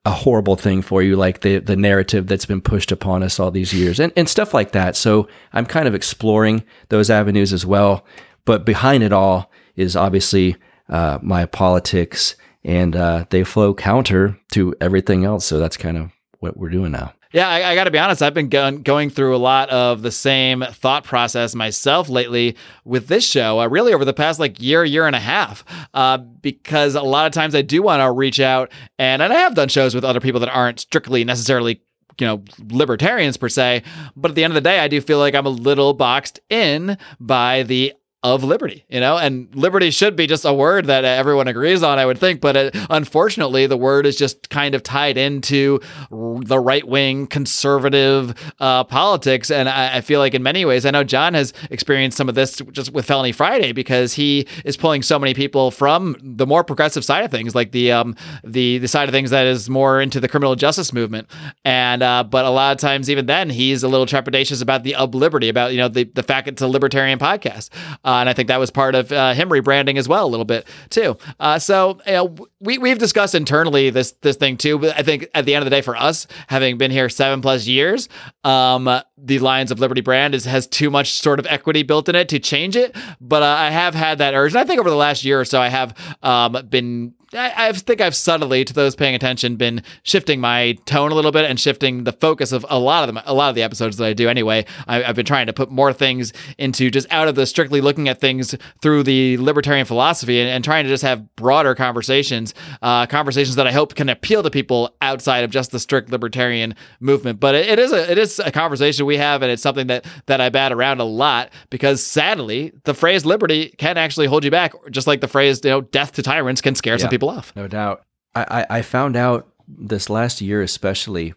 a horrible thing for you, like the the narrative that's been pushed upon us all these years, and and stuff like that. So I'm kind of exploring those avenues as well. But behind it all is obviously uh, my politics, and uh, they flow counter to everything else. So that's kind of what we're doing now. Yeah, I, I got to be honest. I've been go- going through a lot of the same thought process myself lately with this show, uh, really over the past like year, year and a half, uh, because a lot of times I do want to reach out and, and I have done shows with other people that aren't strictly necessarily you know libertarians per se but at the end of the day i do feel like i'm a little boxed in by the of liberty, you know, and liberty should be just a word that everyone agrees on, I would think. But it, unfortunately, the word is just kind of tied into the right wing conservative uh, politics. And I, I, feel like in many ways, I know John has experienced some of this just with Felony Friday because he is pulling so many people from the more progressive side of things, like the um, the the side of things that is more into the criminal justice movement. And uh, but a lot of times, even then, he's a little trepidatious about the of liberty, about you know the the fact it's a libertarian podcast. Uh, uh, and I think that was part of uh, him rebranding as well a little bit too. Uh, so you know, we we've discussed internally this this thing too. But I think at the end of the day, for us, having been here seven plus years, um, the Lions of Liberty brand is has too much sort of equity built in it to change it. But uh, I have had that urge, and I think over the last year or so, I have um, been I, I think I've subtly, to those paying attention, been shifting my tone a little bit and shifting the focus of a lot of them, a lot of the episodes that I do. Anyway, I, have been trying to put more things into just out of the strictly looking at things through the libertarian philosophy and, and trying to just have broader conversations, uh, conversations that I hope can appeal to people outside of just the strict libertarian movement. But it, it is a it is a conversation we have, and it's something that that I bat around a lot because sadly, the phrase liberty can actually hold you back, just like the phrase you know death to tyrants can scare yeah. some people off. No doubt. I, I found out this last year, especially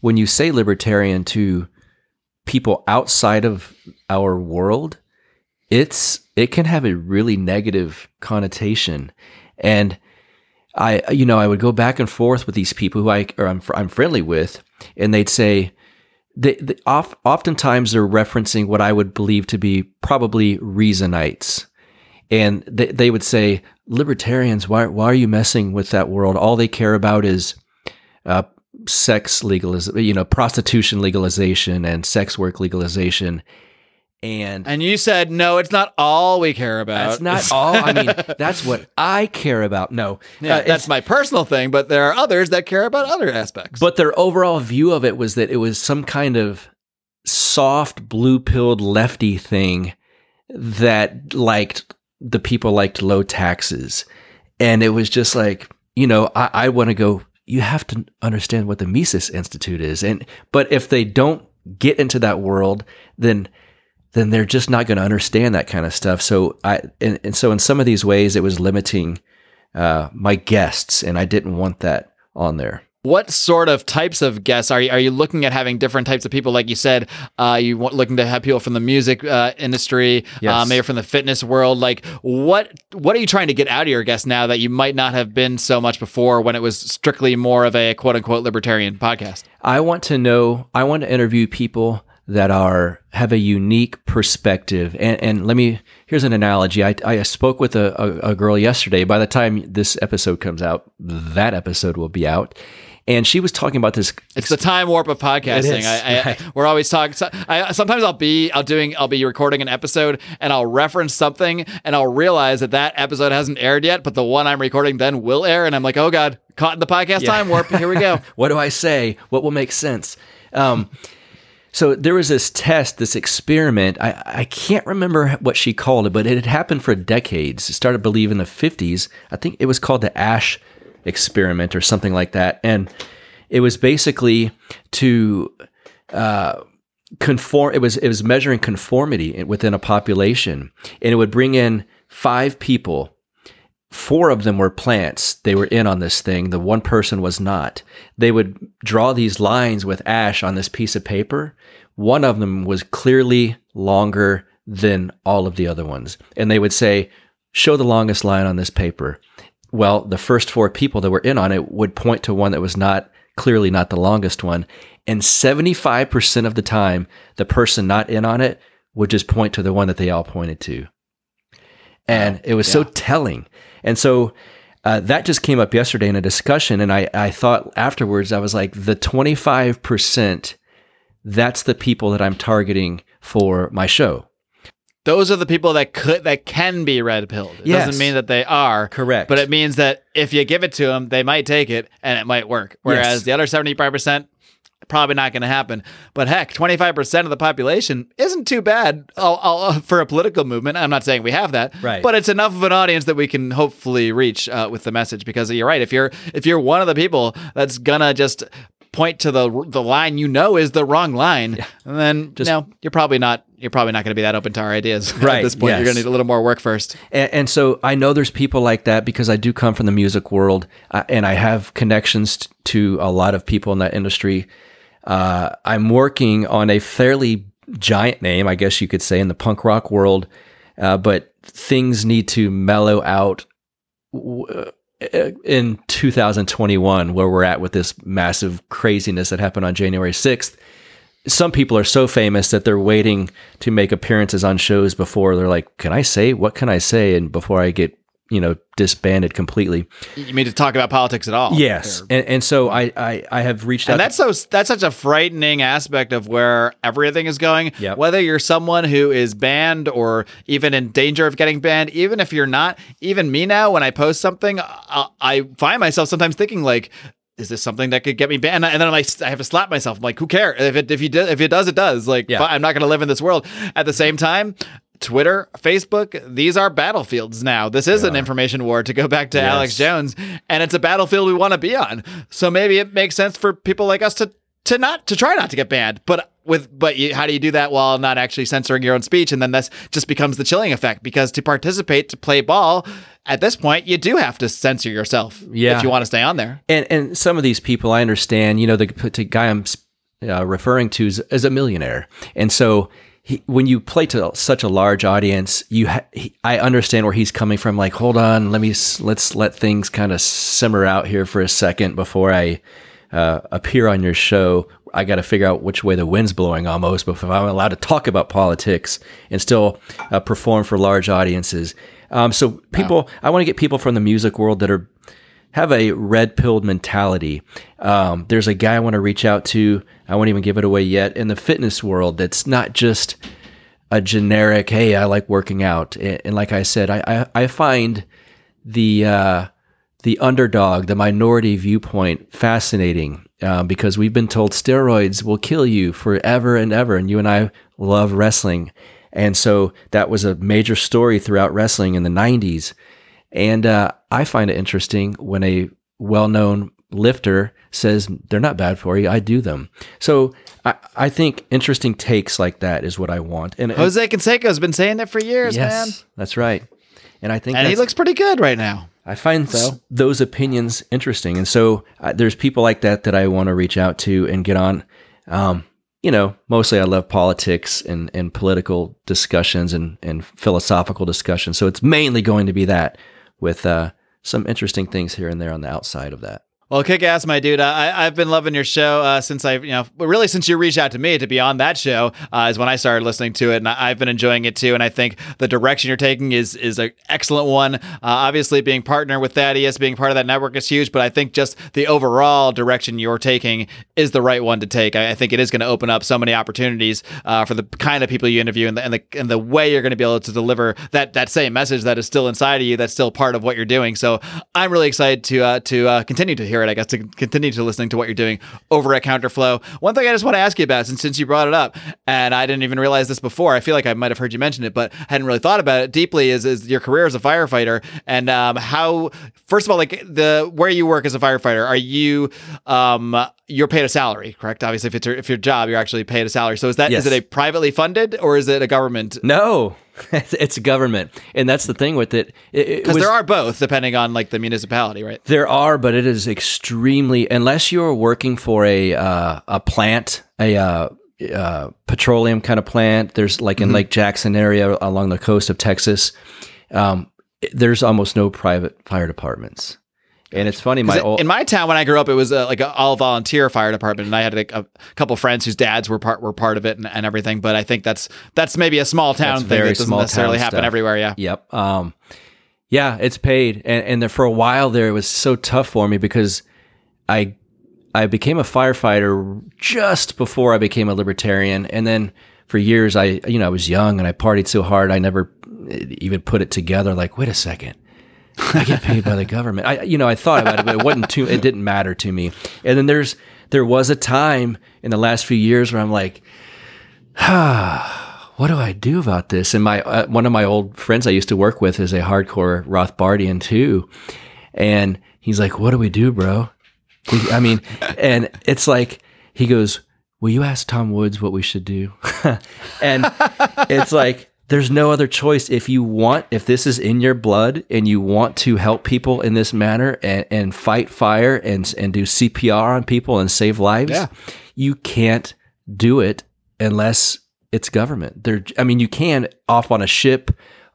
when you say libertarian to people outside of our world, it's it can have a really negative connotation, and I you know I would go back and forth with these people who I or I'm I'm friendly with, and they'd say. They, they oft, oftentimes they're referencing what I would believe to be probably reasonites, and they, they would say libertarians why, why are you messing with that world? All they care about is uh, sex legalization you know prostitution legalization and sex work legalization. And and you said no it's not all we care about. That's not all. I mean that's what i care about. No. Yeah, uh, that's my personal thing but there are others that care about other aspects. But their overall view of it was that it was some kind of soft blue pilled lefty thing that liked the people liked low taxes. And it was just like, you know, I, I want to go. You have to understand what the Mises Institute is, and but if they don't get into that world, then then they're just not going to understand that kind of stuff. So I and, and so in some of these ways, it was limiting uh, my guests, and I didn't want that on there. What sort of types of guests are you? Are you looking at having different types of people? Like you said, uh, you want looking to have people from the music uh, industry, uh, maybe from the fitness world. Like what what are you trying to get out of your guests now that you might not have been so much before when it was strictly more of a quote unquote libertarian podcast? I want to know. I want to interview people that are have a unique perspective. And, and let me. Here's an analogy. I, I spoke with a, a, a girl yesterday. By the time this episode comes out, that episode will be out. And she was talking about this. It's the time warp of podcasting. I, I, right. We're always talking. So I, sometimes I'll be I'll doing I'll be recording an episode and I'll reference something and I'll realize that that episode hasn't aired yet, but the one I'm recording then will air, and I'm like, oh god, caught in the podcast time warp. Here we go. what do I say? What will make sense? Um, so there was this test, this experiment. I, I can't remember what she called it, but it had happened for decades. It started, I believe, in the 50s. I think it was called the Asch experiment or something like that. And it was basically to uh, conform. It was it was measuring conformity within a population, and it would bring in five people four of them were plants. They were in on this thing. The one person was not. They would draw these lines with ash on this piece of paper. One of them was clearly longer than all of the other ones. And they would say, Show the longest line on this paper. Well, the first four people that were in on it would point to one that was not clearly not the longest one. And 75% of the time, the person not in on it would just point to the one that they all pointed to and it was so telling. And so uh, that just came up yesterday in a discussion, and I, I thought afterwards, I was like, the 25%, that's the people that I'm targeting for my show. Those are the people that could that can be red pilled. It Yes. doesn't mean that they are Correct. but it means that if you give it to them, they might take it and it might work. Whereas Yes. the other seventy five percent. Probably not going to happen, but heck, twenty five percent of the population isn't too bad I'll, I'll, for a political movement. I'm not saying we have that, Right. But it's enough of an audience that we can hopefully reach uh, with the message. Because you're right, if you're if you're one of the people that's gonna just point to the the line you know is the wrong line, and then no, you're probably not you're probably not going to be that open to our ideas at this point. You're going to need a little more work first. And, and so I know there's people like that because I do come from the music world uh, and I have connections t- to a lot of people in that industry. Uh, I'm working on a fairly giant name, I guess you could say, in the punk rock world, uh, but things need to mellow out w- in 2021, where we're at with this massive craziness that happened on January 6th some people are so famous that they're waiting to make appearances on shows before they're like, "Can I say what can I say?" and before I get you know disbanded completely. You mean to talk about politics at all? Yes, and and so I I, I have reached out. And that's so that's such a frightening aspect of where everything is going. Yep. Whether you're someone who is banned or even in danger of getting banned, even if you're not, even me now, when I post something, I, I find myself sometimes thinking like. Is this something that could get me banned? And then I'm like, I have to slap myself. I'm like, who cares? If it if you do, if it does, it does. Like, Yeah. I'm not going to live in this world. At the same time, Twitter, Facebook, these are battlefields now. This is an information war. To go back to Yes. Alex Jones, and it's a battlefield we want to be on. So maybe it makes sense for people like us to to not to try not to get banned. But with but you, how do you do that while not actually censoring your own speech? And then this just becomes the chilling effect because to participate to play ball at this point, you do have to censor yourself Yeah. if you want to stay on there. and and some of these people I understand. You know, the, the guy I'm uh, referring to is, is a millionaire, and so. He, when you play to such a large audience, you ha- he, I understand where he's coming from. Like, hold on, let me let's let things kind of simmer out here for a second before I uh, appear on your show. I got to figure out which way the wind's blowing almost before I'm allowed to talk about politics and still uh, perform for large audiences. Um, so people, I want to get people from the music world that are have a red pilled mentality. Um, there's a guy I want to reach out to. I won't even give it away yet in the fitness world. That's not just a generic, hey, I like working out. And, and like I said, I, I, I find the uh, the underdog, the minority viewpoint fascinating um, because we've been told steroids will kill you forever and ever. And you and I love wrestling. And so that was a major story throughout wrestling in the 90s. And uh, I find it interesting when a well known lifter says they're not bad for you. I do them. So I, I think interesting takes like that is what I want. And Jose Canseco's been saying that for years, yes, man. that's right. And I think And he looks pretty good right now. I find s- those opinions interesting, and so uh, there's people like that that I want to reach out to and get on. Um, you know, mostly I love politics and, and political discussions and, and philosophical discussions. So it's mainly going to be that with uh, some interesting things here and there on the outside of that. Well, kick ass, my dude. I, I've been loving your show uh, since I, you know, really since you reached out to me to be on that show uh, is when I started listening to it, and I, I've been enjoying it too. And I think the direction you're taking is is an excellent one. Uh, obviously, being partner with Thaddeus, being part of that network is huge, but I think just the overall direction you're taking is the right one to take. I, I think it is going to open up so many opportunities uh, for the kind of people you interview and the and the, and the way you're going to be able to deliver that that same message that is still inside of you, that's still part of what you're doing. So I'm really excited to uh, to continue to hear I guess to continue to listening to what you're doing over at Counterflow. One thing I just want to ask you about, since since you brought it up, and I didn't even realize this before. I feel like I might have heard you mention it, but I hadn't really thought about it deeply. Is is your career as a firefighter and um, how? First of all, like the where you work as a firefighter, are you um, you're paid a salary, correct? Obviously, if it's your, if your job, you're actually paid a salary. So is that is Yes. it a privately funded or is it a government? No, it's, government, and that's the thing with it. It- it Because there are both, depending on like the municipality, right? There are, but it is extremely unless you're working for a uh, a plant, a uh, uh, petroleum kind of plant. There's like in Mm-hmm. Lake Jackson area along the coast of Texas. Um, there's almost no private fire departments, and it's funny. My old, in my town when I grew up, it was uh, like an all volunteer fire department, and I had like, a couple friends whose dads were part were part of it and, and everything. But I think that's that's maybe a small town That's thing very that doesn't necessarily happen stuff. everywhere. Yeah, Yep. Um, yeah, it's paid, and and there, for a while there, it was so tough for me because I I became a firefighter just before I became a libertarian, and then for years I you know I was young and I partied so hard I never even put it together. Like, wait a second. I get paid by the government. I, you know, I thought about it, but it wasn't too. It didn't matter to me. And then there's there was a time in the last few years where I'm like, ah, what do I do about this? And my uh, one of my old friends I used to work with is a hardcore Rothbardian too, and he's like, "What do we do, bro?" I mean, and it's like he goes, "Will you ask Tom Woods what we should do?" and it's like there's no other choice if you want if this is in your blood and you want to help people in this manner and, and fight fire and and do CPR on people and save lives Yeah. you can't do it unless it's government there I mean you can off on a ship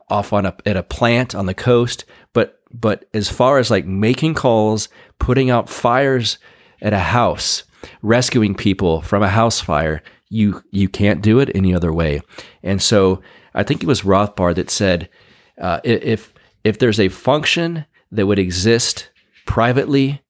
off on a at a plant on the coast but but as far as like making calls putting out fires at a house rescuing people from a house fire you you can't do it any other way and so i think it was rothbard that said uh, if if there's a function that would exist privately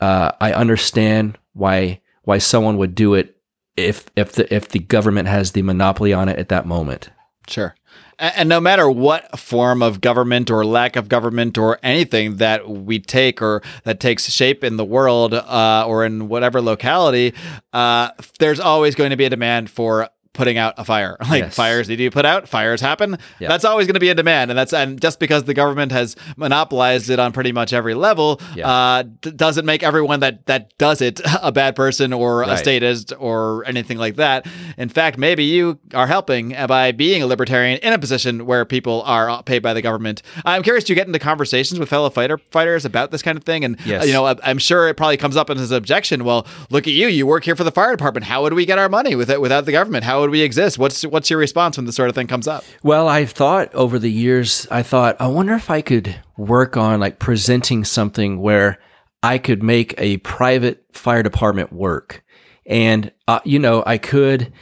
uh, i understand why why someone would do it if if the if the government has the monopoly on it at that moment Sure. And no matter what form of government or lack of government or anything that we take or that takes shape in the world uh, or in whatever locality, uh, there's always going to be a demand for putting out a fire. Like Yes. fires need to be put out, fires happen. That's always going to be in demand, and that's and just because the government has monopolized it on pretty much every level, uh, d- doesn't make everyone that that does it a bad person or a Right. statist or anything like that. In fact, maybe you are helping by being a libertarian in a position where people are paid by the government. I'm curious. Do you get into conversations with fellow fighter fighters about this kind of thing? And Yes. you know, I- I'm sure it probably comes up as an objection. Well, look at you. You work here for the fire department. How would we get our money with it without the government? How would we exist? What's what's your response when this sort of thing comes up? Well, I've thought over the years, I thought, I wonder if I could work on like presenting something where I could make a private fire department work. And, uh, you know, I could,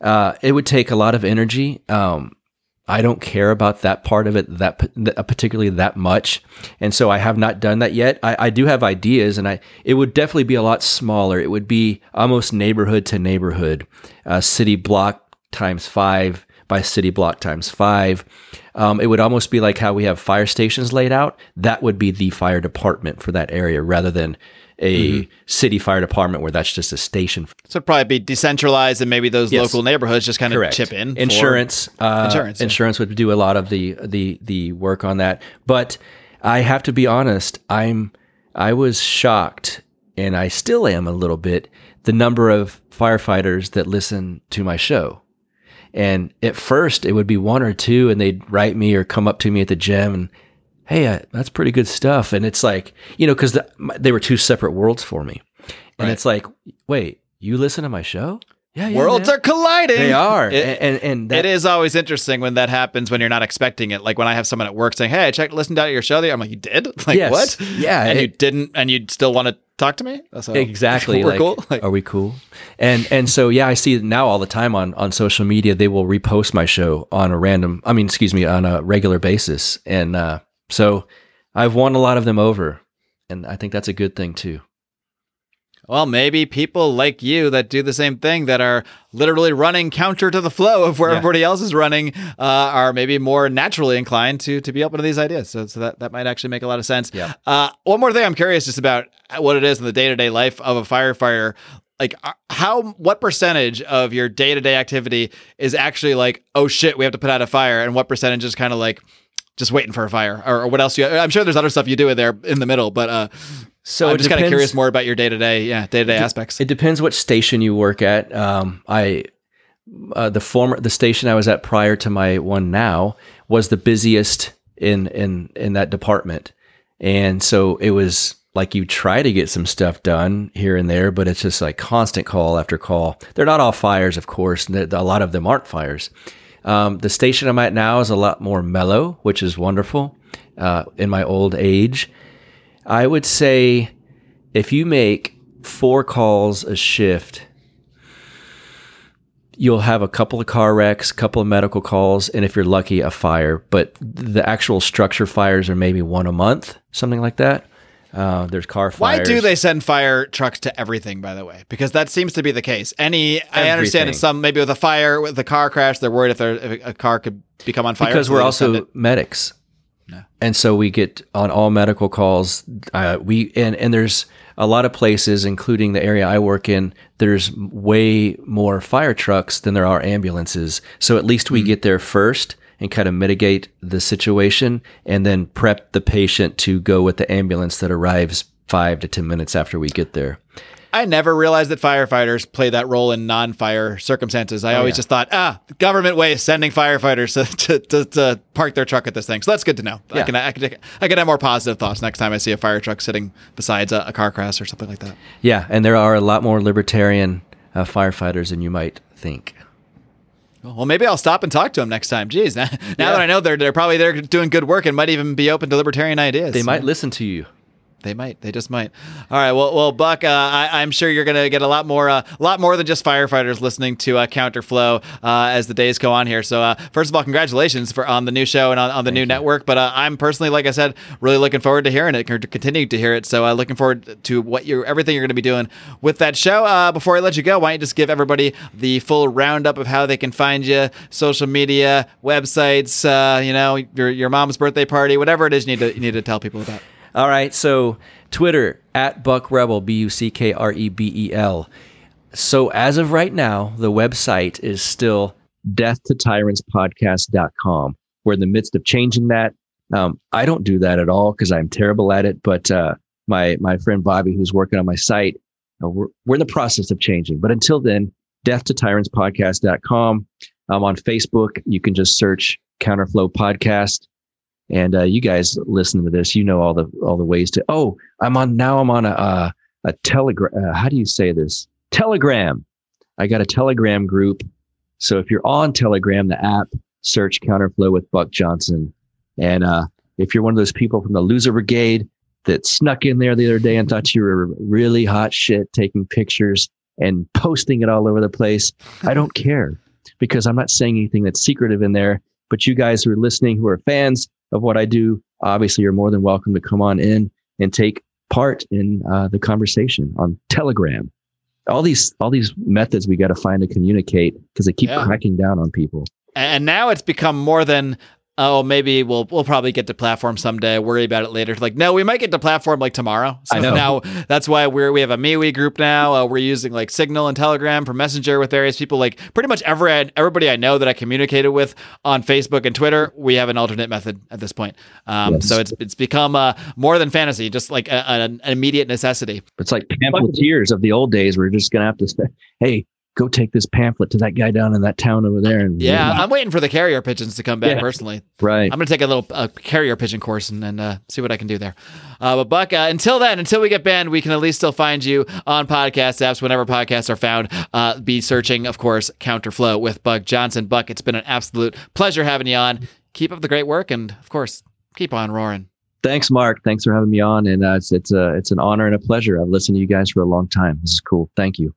uh, it would take a lot of energy. Um, I don't care about that part of it that pa- particularly that much, and so I have not done that yet. I, I do have ideas, and I it would definitely be a lot smaller. It would be almost neighborhood to neighborhood, uh, city block times five by city block times five. Um, it would almost be like how we have fire stations laid out. That would be the fire department for that area, rather than a city fire department where that's just a station So it'd probably be decentralized, and maybe those Yes. local neighborhoods just kind of Correct. chip in. for- Insurance, uh, Insurance, insurance, would do a lot of the the the work on that. But I have to be honest. I'm I was shocked, and I still am a little bit, the number of firefighters that listen to my show. And at first, it would be one or two, and they'd write me or come up to me at the gym and, hey, I, that's pretty good stuff. And it's like, you know, because the, they were two separate worlds for me. And Right. it's like, wait, you listen to my show? Yeah, yeah. Worlds man. are colliding. They are. It- and, and, that, it is always interesting when that happens when you're not expecting it. Like when I have someone at work saying, "Hey, I checked, listened to your show." The I'm like, "You did? Like Yes. what? Yeah, and it- you didn't, and you still want to talk to me? So, exactly We're like, cool. Like, are we cool and and so yeah i see now all the time on on social media they will repost my show on a random i mean excuse me on a regular basis and uh so i've won a lot of them over and i think that's a good thing too well, maybe people like you that do the same thing that are literally running counter to the flow of where Yeah. everybody else is running uh, are maybe more naturally inclined to to be open to these ideas. So, so that that might actually make a lot of sense. Yeah. Uh, one more thing, I'm curious just about what it is in the day to day life of a firefighter. Like uh, how what percentage of your day to day activity is actually like oh shit we have to put out a fire and what percentage is kind of like just waiting for a fire or, or what else you I'm sure there's other stuff you do in there in the middle but uh so I'm just kind of curious more about your day to day yeah day to day aspects It depends what station you work at. Um, I uh, the former the station I was at prior to my one now was the busiest in in in that department, and so it was like you try to get some stuff done here and there, but it's just like constant call after call. They're not all fires, of course. A lot of them aren't fires. Um, the station I'm at now is a lot more mellow, which is wonderful. Uh, in my old age, I would say if you make four calls a shift, you'll have a couple of car wrecks, a couple of medical calls, and if you're lucky, a fire. But the actual structure fires are maybe one a month, something like that. Uh, there's car fires. Why do they send fire trucks to everything? By the way, because that seems to be the case. Any, I understand Everything. it's some maybe with a fire with a car crash, they're worried if, if a car could become on fire because we're they just send also medics Yeah. and so we get on all medical calls uh, we and, and there's a lot of places including the area i work in there's way more fire trucks than there are ambulances so at least we get there first and kind of mitigate the situation and then prep the patient to go with the ambulance that arrives five to ten minutes after we get there I never realized that firefighters play that role in non-fire circumstances. I always yeah. just thought, ah, government way sending firefighters to, to, to, park their truck at this thing. So that's good to know. I can I can I can have more positive thoughts next time I see a fire truck sitting besides a, a car crash or something like that. yeah and there are a lot more libertarian uh, firefighters than you might think Well, maybe I'll stop and talk to them next time. Geez, now, now that I know they're they're probably there doing good work and might even be open to libertarian ideas. they might listen to you They might. They just might. All right. Well, well, Buck, uh, I, I'm sure you're going to get a lot more, a lot more than just firefighters listening to uh, Counterflow uh, as the days go on here. So, uh, first of all, congratulations for on the new show and on, on the new network. But uh, I'm personally, like I said, really looking forward to hearing it, continuing to hear it. So, uh, looking forward to what you're, everything you're going to be doing with that show. Uh, before I let you go, why don't you just give everybody the full roundup of how they can find you, social media, websites, uh, you know, your your mom's birthday party, whatever it is you need to you need to tell people about. All right. So Twitter at Buck Rebel, B U C K R E B E L. So as of right now, the website is still death to tyrants podcast.com. We're in the midst of changing that. Um, I don't do that at all because I'm terrible at it. But uh, my my friend Bobby, who's working on my site, uh, we're, we're in the process of changing. But until then, death to tyrants podcast.com. I'm on Facebook. You can just search Counterflow Podcast. And uh, you guys listening to this, you know all the all the ways to. Oh, I'm on now. I'm on a uh, a telegram. Uh, how do you say this? Telegram. I got a Telegram group. So if you're on Telegram, the app, search Counterflow with Buck Johnson. And uh, if you're one of those people from the Loser Brigade that snuck in there the other day and thought you were really hot shit, taking pictures and posting it all over the place, I don't care because I'm not saying anything that's secretive in there. But you guys who are listening, who are fans of what I do, obviously you're more than welcome to come on in and take part in uh, the conversation on Telegram. All these all these methods we got to find to communicate because they keep Yeah. cracking down on people. and now it's become more than oh, maybe we'll we'll probably get to platform someday. Worry about it later. Like, no, we might get to platform like tomorrow. So I know. now that's why we're we have a MeWe group now. Uh, we're using like Signal and Telegram for Messenger with various people. Like pretty much every everybody I know that I communicated with on Facebook and Twitter, we have an alternate method at this point. Um, Yes. So it's it's become uh, more than fantasy, just like a, an, an immediate necessity. It's like pamphleteers of the old days. We're just gonna have to say, "Hey, go take this pamphlet to that guy down in that town over there." And Yeah, I'm waiting for the carrier pigeons to come back Yeah. personally. right. I'm going to take a little uh, carrier pigeon course and, and uh, see what I can do there. Uh, but Buck, uh, until then, until we get banned, we can at least still find you on podcast apps whenever podcasts are found. Uh, be searching, of course, Counterflow with Buck Johnson. Buck, it's been an absolute pleasure having you on. Keep up the great work, and of course, keep on roaring. Thanks, Marc. Thanks for having me on, and uh, it's it's a it's an honor and a pleasure. I've listened to you guys for a long time. This is cool. Thank you.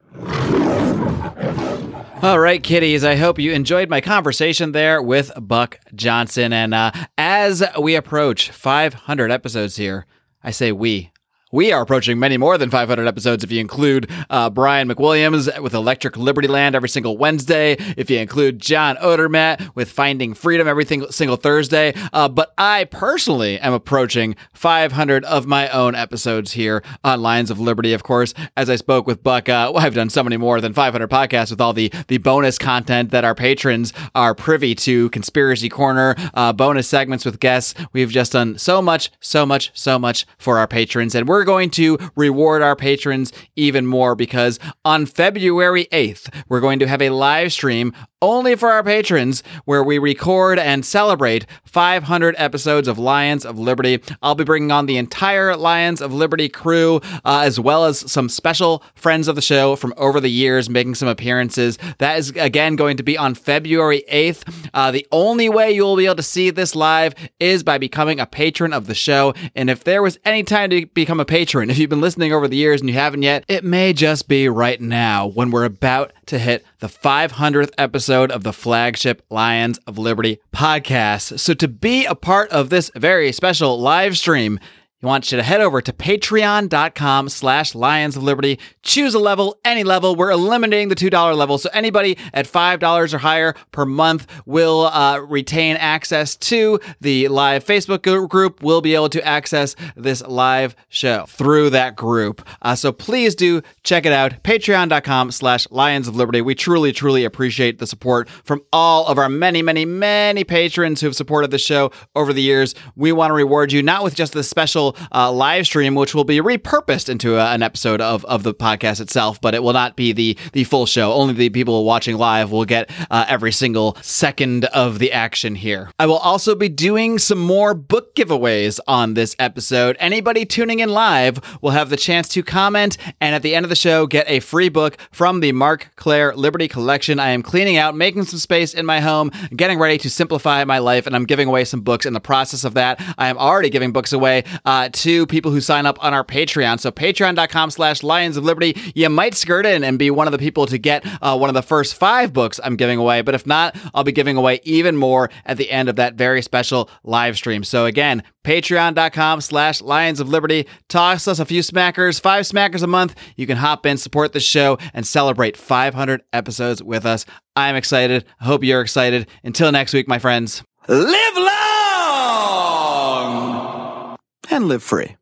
All right, kiddies. I hope you enjoyed my conversation there with Buck Johnson. And uh, as we approach 500 episodes here, I say we. We are approaching many more than 500 episodes if you include uh, Brian McWilliams with Electric Liberty Land every single Wednesday, if you include John Odermatt with Finding Freedom every single, Thursday. Uh, but I personally am approaching 500 of my own episodes here on Lions of Liberty, of course. As I spoke with Buck, uh, I've done so many more than 500 podcasts with all the, the bonus content that our patrons are privy to Conspiracy Corner, uh, bonus segments with guests. We've just done so much, so much, so much for our patrons. And we're going to reward our patrons even more because on February 8th, we're going to have a live stream only for our patrons where we record and celebrate 500 episodes of Lions of Liberty. I'll be bringing on the entire Lions of Liberty crew, uh, as well as some special friends of the show from over the years making some appearances. That is, again, going to be on February 8th. Uh, the only way you'll be able to see this live is by becoming a patron of the show. And if there was any time to become a patron, if you've been listening over the years and you haven't yet, it may just be right now when we're about to hit the 500th episode of the flagship Lions of Liberty podcast. So to be a part of this very special live stream, you want you to head over to patreon.com slash lions of liberty. Choose a level any level. We're eliminating the $2 level. So anybody at $5 or higher per month will uh, retain access to the live facebook group will be able to access this live show through that group. Uh, so please do check it out. Patreon.com slash lions of liberty. We truly truly appreciate the support from all of our many many many patrons who have supported the show over the years. We want to reward you not with just the special uh, live stream which will be repurposed into a, an episode of, of the podcast itself but it will not be the the full show. Only the people watching live will get uh, every single second of the action here. I will also be doing some more book giveaways on this episode. Anybody tuning in live will have the chance to comment and at the end of the show get a free book from the Marc Clair liberty collection. I am cleaning out making some space in my home getting ready to simplify my life and i'm giving away some books in the process of that. I am already giving books away uh, to people who sign up on our patreon. So patreon.com slash lions of liberty. You might skirt in and be one of the people to get uh, one of the first five books i'm giving away. But if not i'll be giving away even more at the end of that very special live stream. So again patreon.com slash lions of liberty. Toss us a few smackers five smackers a month. You can hop in support the show and celebrate 500 episodes with us. I'm excited. I hope you're excited. Until next week my friends. Live and live free